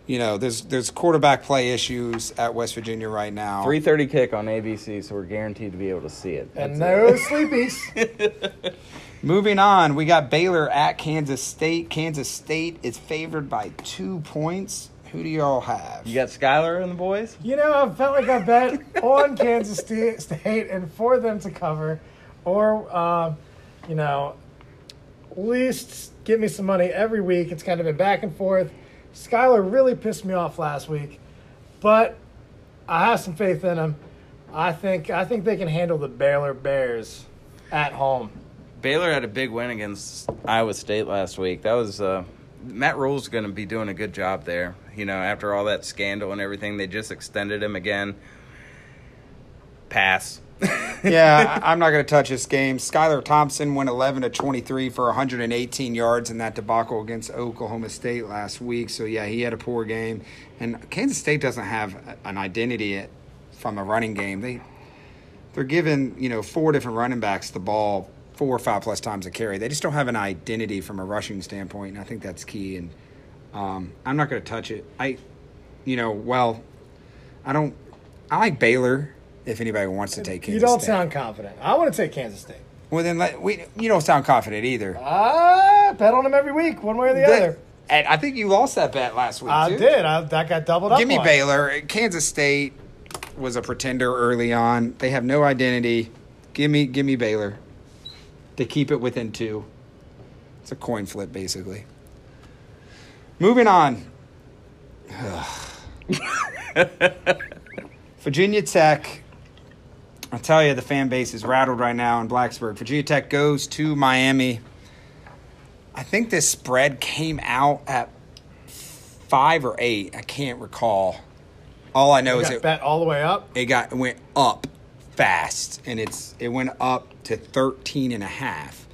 you know, there's there's quarterback play issues at West Virginia right now. 3:30 kick on ABC, so we're guaranteed to be able to see it. And That's no sleepies. Moving on, we got Baylor at Kansas State. Kansas State is favored by two points. Who do y'all have? You got Skylar and the boys? You know, I felt like I bet on Kansas Sta- State and for them to cover, or um, you know, at least give me some money every week. It's kind of been back and forth. Skylar really pissed me off last week, but I have some faith in him. I think I think they can handle the Baylor Bears at home. Baylor had a big win against Iowa State last week. That was uh, Matt Rhule's going to be doing a good job there. You know, after all that scandal and everything, they just extended him again. Pass. yeah, I'm not going to touch this game. Skylar Thompson went 11 to 23 for 118 yards in that debacle against Oklahoma State last week. So yeah, he had a poor game. And Kansas State doesn't have an identity from a running game. They they're giving you know four different running backs the ball four or five plus times a carry. They just don't have an identity from a rushing standpoint, and I think that's key. And um, I'm not going to touch it. I, you know, well, I don't. I like Baylor. If anybody wants to take Kansas you don't State. sound confident. I want to take Kansas State. well. Then let, we. You don't sound confident either. I bet on them every week, one way or the That- other. and I think you lost that bet last week. I too. did. I, that got doubled up. Give me on. Baylor. Kansas State was a pretender early on. They have no identity. Give me, give me Baylor. To keep it within two. It's a coin flip, basically. Moving on. Virginia Tech. I'll tell you, the fan base is rattled right now in Blacksburg. Virginia Tech goes to Miami. I think this spread came out at five or eight. I can't recall. All I know You is got it, bet all the way up. it got it went up fast and it's it went up to 13 and a half.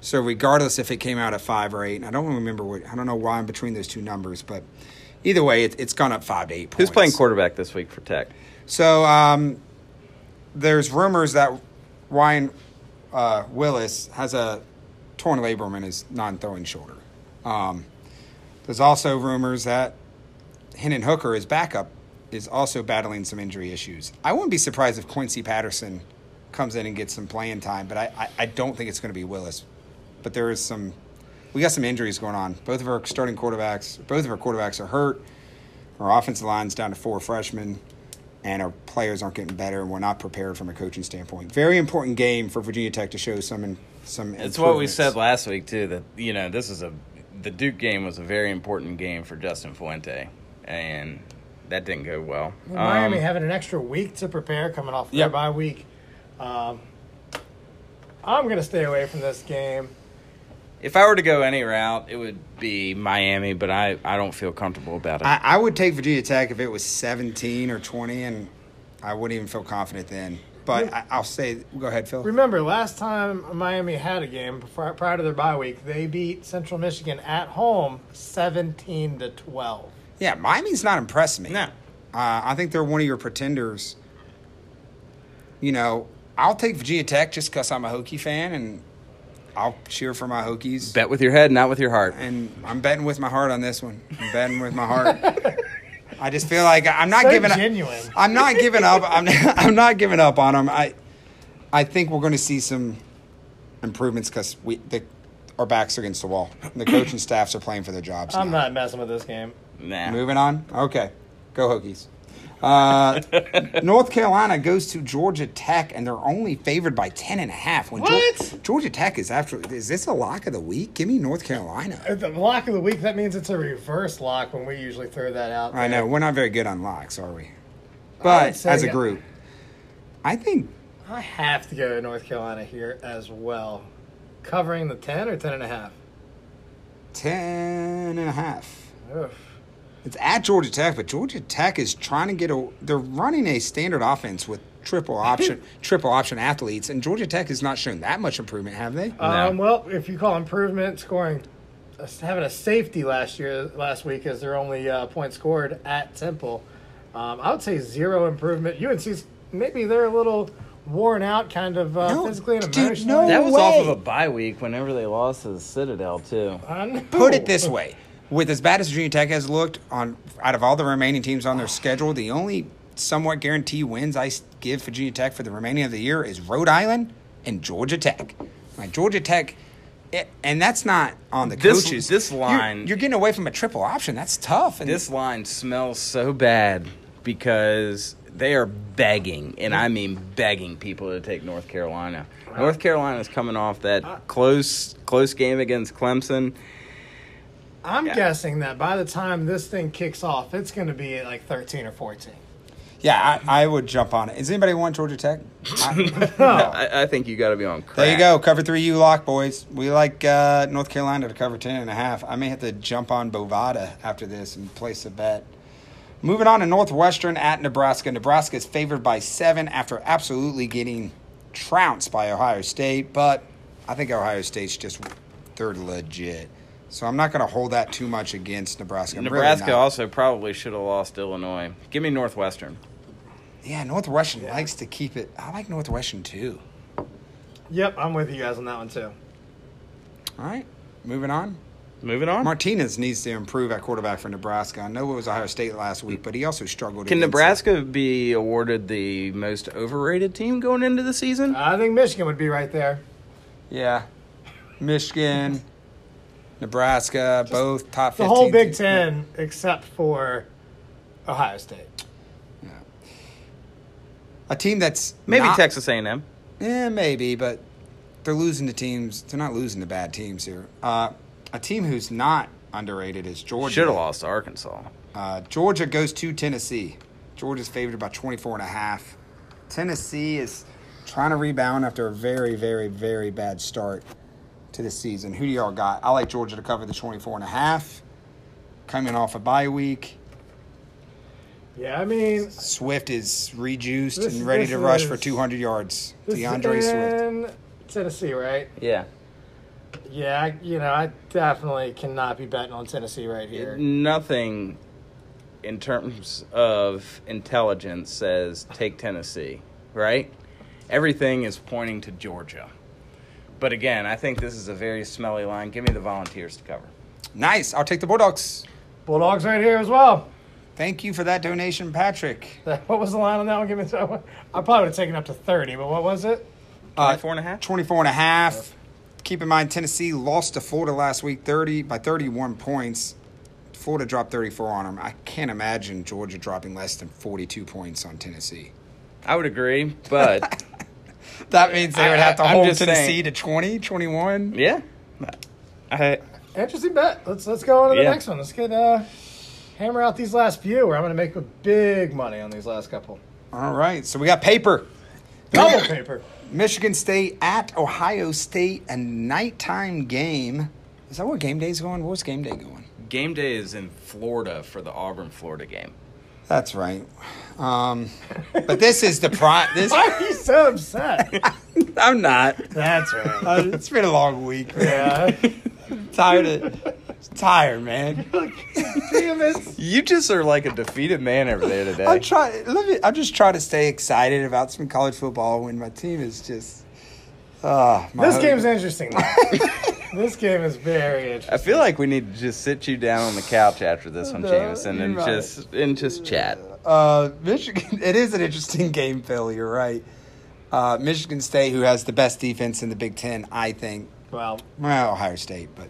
So regardless if it came out at 5 or 8, and I don't remember what I don't know why I'm between those two numbers, but either way it, it's gone up 5 to 8 points. Who's playing quarterback this week for Tech? So um, there's rumors that Ryan uh, Willis has a torn labrum in his non-throwing shoulder. Um, there's also rumors that Hendon Hooker, his backup, is also battling some injury issues. I wouldn't be surprised if Quincy Patterson comes in and gets some playing time, but I, I, I don't think it's going to be Willis. But there is some, we got some injuries going on. Both of our starting quarterbacks, both of our quarterbacks are hurt. Our offensive line's down to four freshmen, and our players aren't getting better, and we're not prepared from a coaching standpoint. Very important game for Virginia Tech to show some in, some. It's what we said last week too. That you know this is a the Duke game was a very important game for Justin Fuente, and that didn't go well. Miami Um, having an extra week to prepare coming off their Yep. bye week. Um, I'm going to stay away from this game. if I were to go any route, it would be Miami, but I, I don't feel comfortable about it. I, I would take Virginia Tech if it was 17 or 20, and I wouldn't even feel confident then. But I, I'll say, go ahead, Phil. Remember, last time Miami had a game before, prior to their bye week, they beat Central Michigan at home 17 to 12. Yeah, Miami's not impressed me. No. Uh, I think they're one of your pretenders. You know, I'll take Virginia Tech just because I'm a Hokie fan, and I'll cheer for my Hokies. Bet with your head, not with your heart. And I'm betting with my heart on this one. I'm betting with my heart. I just feel like I'm not So giving up. genuine. I'm not giving up. I'm I'm not giving up on them. I I think we're going to see some improvements because we the our backs are against the wall. The coaching staffs are playing for their jobs. I'm now. not messing with this game. Nah. Moving on. Okay, go Hokies. Uh, North Carolina goes to Georgia Tech, and they're only favored by ten and a half. When Geor- What? Georgia Tech is after. Is this a lock of the week? Give me North Carolina. At The lock of the week, that means it's a reverse lock when we usually throw that out. I there. know we're not very good on locks, are we? But say as a group, I think I have to go to North Carolina here as well. Covering the 10 or 10 and a half? 10 and a half. Oof. It's at Georgia Tech, but Georgia Tech is trying to get a. They're running a standard offense with triple option, triple option athletes, and Georgia Tech has not shown that much improvement, have they? Um, well, if you call improvement scoring, uh, having a safety last year, last week as their only uh, point scored at Temple, um, I would say zero improvement. UNC's maybe they're a little worn out, kind of uh, No, physically and emotionally. dude, emotionally. no. That was off of a bye week whenever they lost to the Citadel too. Put it this way: with as bad as Virginia Tech has looked on, out of all the remaining teams on their schedule, the only somewhat guarantee wins I give Virginia Tech for the remaining of the year is Rhode Island and Georgia Tech. Like Georgia Tech. It, and that's not on the This- coaches. this You're- line- you're, getting away from a triple option. That's tough. And This line smells so bad because they are begging, and I mean begging people to take North Carolina. North Carolina is coming off that close close game against Clemson. I'm Yeah. guessing that by the time this thing kicks off, it's going to be at like 13 or 14. Yeah, I, I would jump on it. Does anybody want Georgia Tech? I- No. I, I think you got to be on. Crack. there you go. Cover three You lock, boys. We like uh, North Carolina to cover ten and a half. I may have to jump on Bovada after this and place a bet. Moving on to Northwestern at Nebraska. Nebraska is favored by seven after absolutely getting trounced by Ohio State, but I think Ohio State's just they're legit. So I'm not going to hold that too much against Nebraska. I'm Nebraska not. also probably should have lost Illinois. Give me Northwestern. Yeah, Northwestern likes to keep it. I like Northwestern too. Yep, I'm with you guys on that one too. All right, moving on. Moving on. Martinez needs to improve at quarterback for Nebraska. I know it was Ohio State last week, but he also struggled. Can against Nebraska be awarded the most overrated team going into the season? I think Michigan would be right there. Yeah, Michigan, Nebraska, both top. The 15 whole Big teams. Ten, except for Ohio State. Yeah. A team that's Maybe not- Texas A&M. Yeah, maybe, but they're losing to teams. They're not losing to bad teams here. Uh, a team who's not underrated is Georgia. Should have lost to Arkansas. Uh, Georgia goes to Tennessee. Georgia's favored by 24 and a half. Tennessee is trying to rebound after a very, very, very bad start to the season. Who do y'all got? I like Georgia to cover the 24 and a half. Coming off a bye week. Yeah, I mean, Swift is rejuiced This- and ready this to rush is- for 200 yards. this is D'Andre Swift. Tennessee, right? Yeah. Yeah, you know, I definitely cannot be betting on Tennessee right here. Nothing in terms of intelligence says take Tennessee, right? Everything is pointing to Georgia. But again, I think this is a very smelly line. Give me the Volunteers to cover. Nice. I'll take the Bulldogs. Bulldogs right here as well. Thank you for that donation, Patrick. What was the line on that one? Give me that one. I probably would have taken up to 30, but what was it? Uh, 24 and a half? 24 and a half. Keep in mind, Tennessee lost to Florida last week 30 by 31 points. Florida dropped 34 on them. I can't imagine Georgia dropping less than 42 points on Tennessee. I would agree, but That means they would have to I'm hold just Tennessee saying. to 20, 21. yeah. I, Interesting bet. Let's let's go on to the Yeah. next one. Let's get uh hammer out these last few. Where I'm going to make a big money on these last couple. All right, so we got paper. Double paper. Michigan State at Ohio State, a nighttime game. Is that where game day's going? Where's game day going? game day is in Florida for the Auburn Florida game. That's right. Um, but this is the prime. This Why are you so upset? I'm not. That's right. Uh, it's been a long week. Yeah. tired of tired, man. Damn it. You just are like a defeated man over there today. I'm trying. Let me. I'm just trying to stay excited about some college football when my team is just. Uh, my This hope- game's interesting. though. This game is very interesting. I feel like we need to just sit you down on the couch after this one, No, Jameson, and right. just and just chat. Uh, Michigan. It is an interesting game, Phil. You're right. Uh, Michigan State, who has the best defense in the Big Ten, I think. Well, Well, Ohio State, but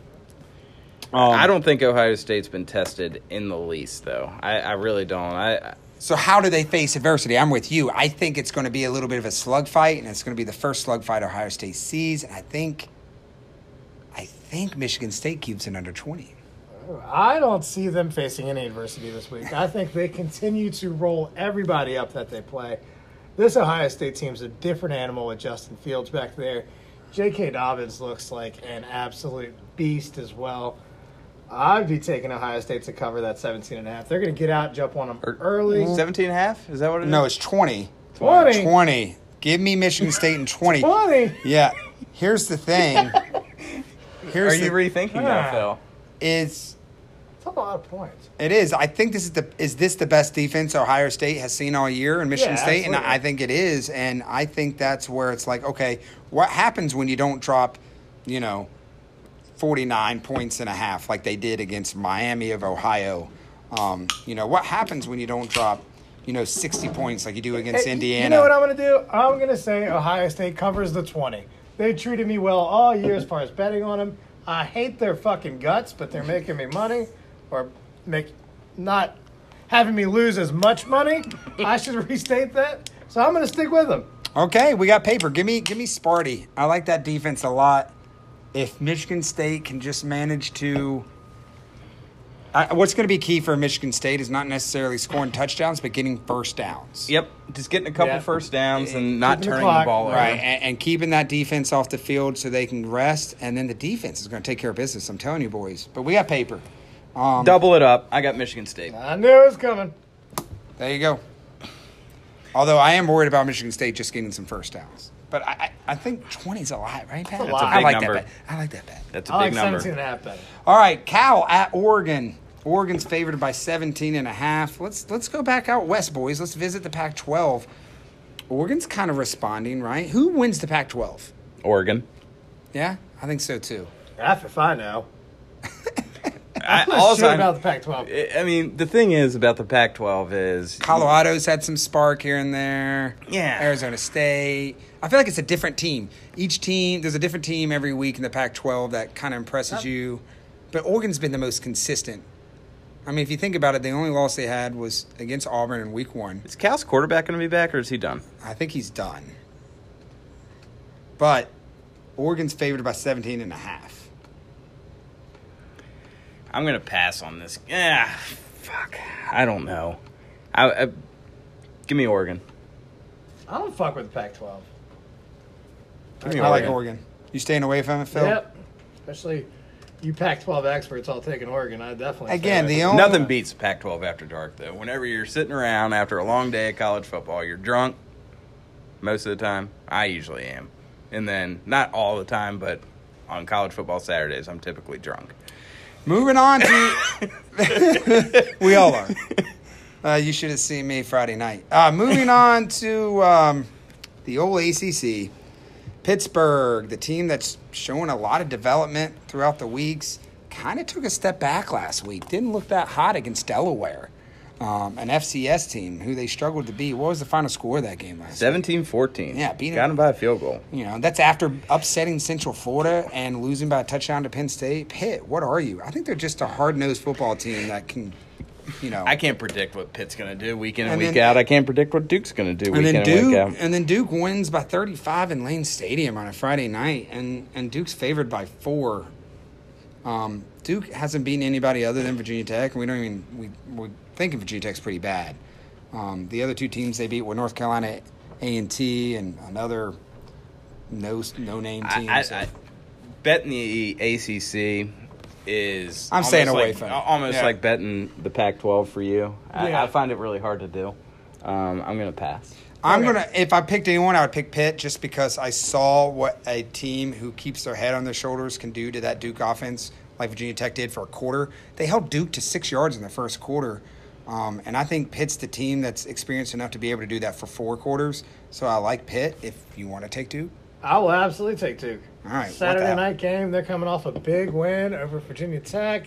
um, I don't think Ohio State's been tested in the least, though. I, I really don't. I So how do they face adversity? I'm with you. I think it's going to be a little bit of a slug fight, and it's going to be the first slug fight Ohio State sees. And I think, I think Michigan State keeps it under 20. I don't see them facing any adversity this week. I think they continue to roll everybody up that they play. This Ohio State team's a different animal with Justin Fields back there. J.K. Dobbins looks like an absolute beast as well. I'd be taking Ohio State to cover that 17 and a half. They're going to get out, jump on them er, early. 17 and a half? Is that what it is? No, it's 20. 20. 20. Give me Michigan State in 20. 20. Yeah. Here's the thing. Here's Are you the, rethinking Ah. that, Phil? is It's a lot of points. It is. I think this is the is this the best defense Ohio State has seen all year in Michigan Yeah, State, and. I think it is. And I think that's where it's like, okay, what happens when you don't drop, you know, forty nine points and a half like they did against Miami of Ohio? Um, you know, what happens when you don't drop, you know, sixty points like you do against Hey, Indiana? You know what I'm going to do? I'm going to say Ohio State covers the 20. They treated me well all year as far as betting on them. I hate their fucking guts, but they're making me money or make not having me lose as much money. I should restate that. So I'm going to stick with them. Okay, we got paper. Give me give me Sparty. I like that defense a lot. If Michigan State can just manage to I, what's going to be key for Michigan State is not necessarily scoring touchdowns, but getting first downs. Yep. Just getting a couple Yeah. first downs and not Keeping the turning the, clock, ball over. Right, and, and keeping that defense off the field so they can rest, and then the defense is going to take care of business. I'm telling you, boys. But we got paper. Um, Double it up. I got Michigan State. I knew it was coming. There you go. Although I am worried about Michigan State just getting some first downs, but I, I, I think 20 is a lot, right, Pat? That's a lot. I like number. that. Bet. I like that bet. That's a I big like number. 17 and a half better. All right, Cal at Oregon. Oregon's favored by 17 and a half. Let's let's go back out west, boys. Let's visit the Pac-12. Oregon's kind of responding, right? Who wins the Pac-12? Oregon. Yeah, I think so too. Half if I know. I, I'm not also, sure about the Pac-12. I I mean, the thing is about the Pac-12 is Colorado's had some spark here and there. Yeah. Arizona State. I feel like it's a different team. Each team, there's a different team every week in the Pac-12 that kind of impresses you. But Oregon's been the most consistent. I mean, if you think about it, the only loss they had was against Auburn in Week One. Is Cal's quarterback going to be back, or is he done? I think he's done. But Oregon's favored by 17 and a half. I'm going to pass on this. Yeah, fuck. I don't know. I, I, give me Oregon. I don't fuck with the Pac-12. Give me I like Oregon. Oregon. You staying away from it, Phil? Yep. Especially you Pac-12 experts all taking Oregon. I definitely Again, the only Nothing beats Pac-12 after dark, though. Whenever you're sitting around after a long day of college football, you're drunk. Most of the time, I usually am, and then not all the time, but on college football Saturdays, I'm typically drunk. Moving on to. we all are. Uh, you should have seen me Friday night. Uh, moving on to um, the old ACC. Pittsburgh, the team that's showing a lot of development throughout the weeks, kind of took a step back last week. Didn't look that hot against Delaware, um, an FCS team who they struggled to beat. What was the final score of that game last? week? 17-14. Yeah, beat 'em. Got him by a field goal. You know, that's after upsetting Central Florida and losing by a touchdown to Penn State. Pitt, what are you? I think they're just a hard nosed football team that can, you know. I can't predict what Pitt's going to do week in and, And week then- out. I can't predict what Duke's going to do and week then in and week Duke, out. and then Duke wins by 35 in Lane Stadium on a Friday night, and and Duke's favored by four. Um, Duke hasn't beaten anybody other than Virginia Tech, and we don't even we we're thinking Virginia Tech's pretty bad. Um, the other two teams they beat were North Carolina A and T and another no no name team. I, I, so- I betting the ACC is. I'm staying away like, from it. Almost Yeah. like betting the Pac-12 for you. I, Yeah. I find it really hard to do. Um, I'm going to pass. I'm Okay. gonna if I picked anyone, I would pick Pitt just because I saw what a team who keeps their head on their shoulders can do to that Duke offense, like Virginia Tech did for a quarter. They held Duke to six yards in the first quarter, um, and I think Pitt's the team that's experienced enough to be able to do that for four quarters. So I like Pitt. If you want to take Duke, I will absolutely take Duke. All right, Saturday night game. They're coming off a big win over Virginia Tech.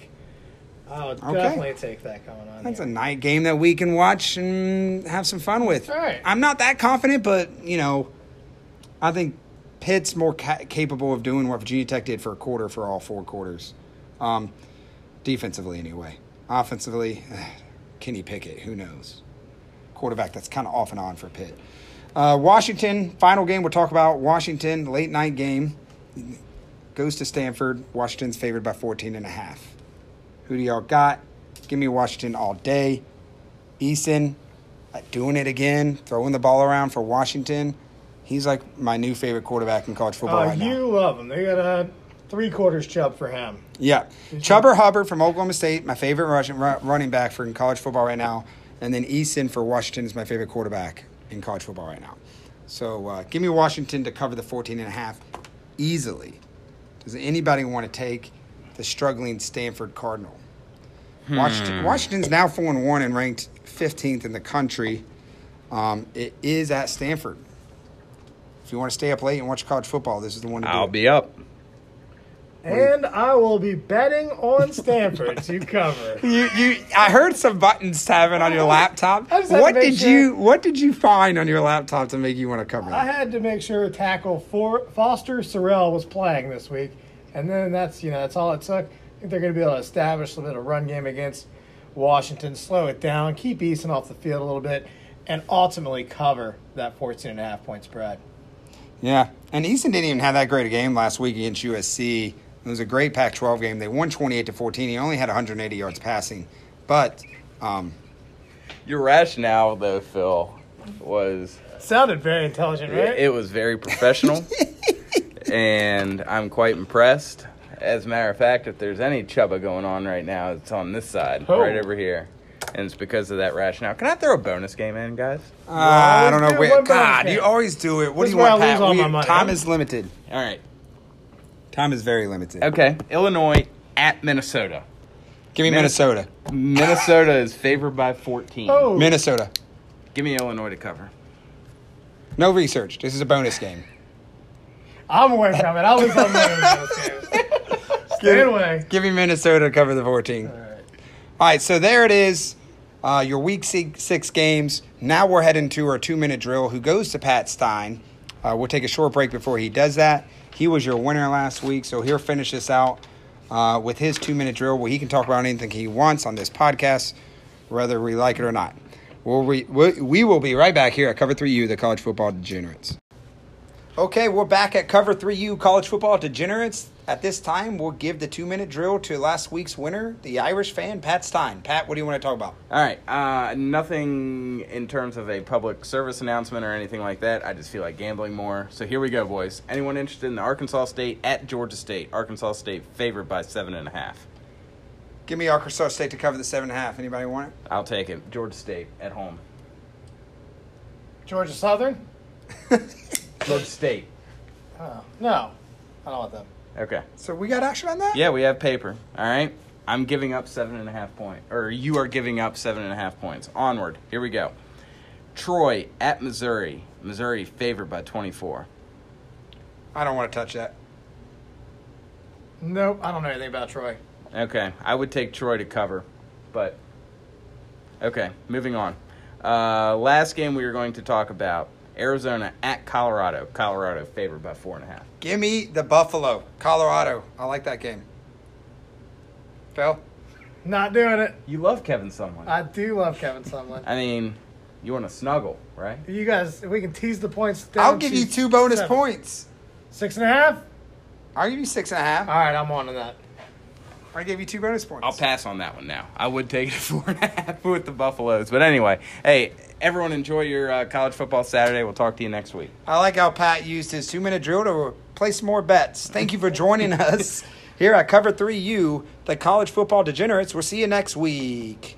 I would Okay. definitely take that coming on. That's a night game that we can watch and have some fun with. All right. I'm not that confident, but you know, I think Pitt's more ca- capable of doing what Virginia Tech did for a quarter for all four quarters, um, defensively anyway. Offensively, Kenny Pickett, who knows? Quarterback that's kind of off and on for Pitt. Uh, Washington, final game we'll talk about. Washington, late night game, goes to Stanford. Washington's favored by 14 and a half. Who do y'all got? Give me Washington all day. Eason uh, doing it again, throwing the ball around for Washington. He's like my new favorite quarterback in college football Uh, right now. you love him. They got a three quarters chub for him. Yeah. Chuba Hubbard from Oklahoma State, my favorite rushing, ru- running back for in college football right now. And then Eason for Washington is my favorite quarterback in college football right now. So uh, give me Washington to cover the 14 and a half easily. Does anybody want to take the struggling Stanford Cardinal? Washington, Washington's now 4 and 1 and ranked 15th in the country. Um, it is at Stanford. If you want to stay up late and watch college football, this is the one to do. I'll be up. And I will be betting on Stanford to cover. You, you, I heard some buttons tapping on your laptop. I just had to What did sure. you, what did you find on your laptop to make you want to cover I had to make sure tackle for Foster Sarell was playing this week, and then that's you know that's all it took. I think they're going to be able to establish a little run game against Washington, slow it down, keep Easton off the field a little bit, and ultimately cover that 14 and a half point spread. Yeah, and Easton didn't even have that great a game last week against USC. It was a great Pac-12 game. They won 28 to 14. He only had 180 yards passing, but um, Your rationale, though, Phil, was Sounded very intelligent, right? it, it was very professional, and I'm quite impressed. As a matter of fact, if there's any chubba going on right now, it's on this side, Oh. right over here. And it's because of that rationale. Can I throw a bonus game in, guys? uh, I don't know. do Where, God, you always do it. What This do you want, where I Pat? lose all We- my money. time is limited. All right. Time is very limited. Okay. Illinois at Minnesota. Give me Min- Minnesota. Minnesota is favored by 14. Oh. Minnesota. Give me Illinois to cover. No research. This is a bonus game. I'm away from it. I'll lose all money in. Stay away. Give me Minnesota to cover the 14. All right, so there it is. Uh, your week six, six games. Now we're heading to our two minute drill. Who goes to Pat Stein? Uh, we'll take a short break before he does that. He was your winner last week, so he'll finish this out uh, with his two minute drill where he can talk about anything he wants on this podcast, whether we like it or not. We'll re- we, we will be right back here at Cover 3U, the college football degenerates. Okay, we're back at Cover 3U College Football Degenerates. At this time, we'll give the two minute drill to last week's winner, the Irish fan, Pat Stein. Pat, what do you want to talk about? All right. Uh, nothing in terms of a public service announcement or anything like that. I just feel like gambling more. So here we go, boys. Anyone interested in the Arkansas State at Georgia State? Arkansas State favored by seven and a half. Give me Arkansas State to cover the seven and a half. Anybody want it? I'll take it. Georgia State at home. Georgia Southern? Georgia State. Oh, no. I don't want them. Okay. So we got action on that? Yeah, we have paper. All right. I'm giving up seven and a half point, or you are giving up seven and a half points. Onward. Here we go. Troy at Missouri. Missouri favored by 24. I don't want to touch that. Nope. I don't know anything about Troy. Okay, I would take Troy to cover, but okay, moving on. Uh, last game we were going to talk about Arizona at Colorado. Colorado favored by four and a half. Give me the Buffalo, Colorado. I like that game. Phil? Not doing it. You love Kevin Sumlin. I do love Kevin Sumlin. I mean, you want to snuggle, right? You guys, if we can tease the points down. I'll give you two bonus seven. points. Six and a half? I'll give you six and a half. All right, I'm on to that. I gave you two bonus points. I'll pass on that one now. I would take it four and a half with the Buffaloes, but anyway, hey, everyone, enjoy your uh, college football Saturday. We'll talk to you next week. I like how Pat used his two minute drill to place more bets. Thank you for joining us here at Cover 3U, the college football degenerates. We'll see you next week.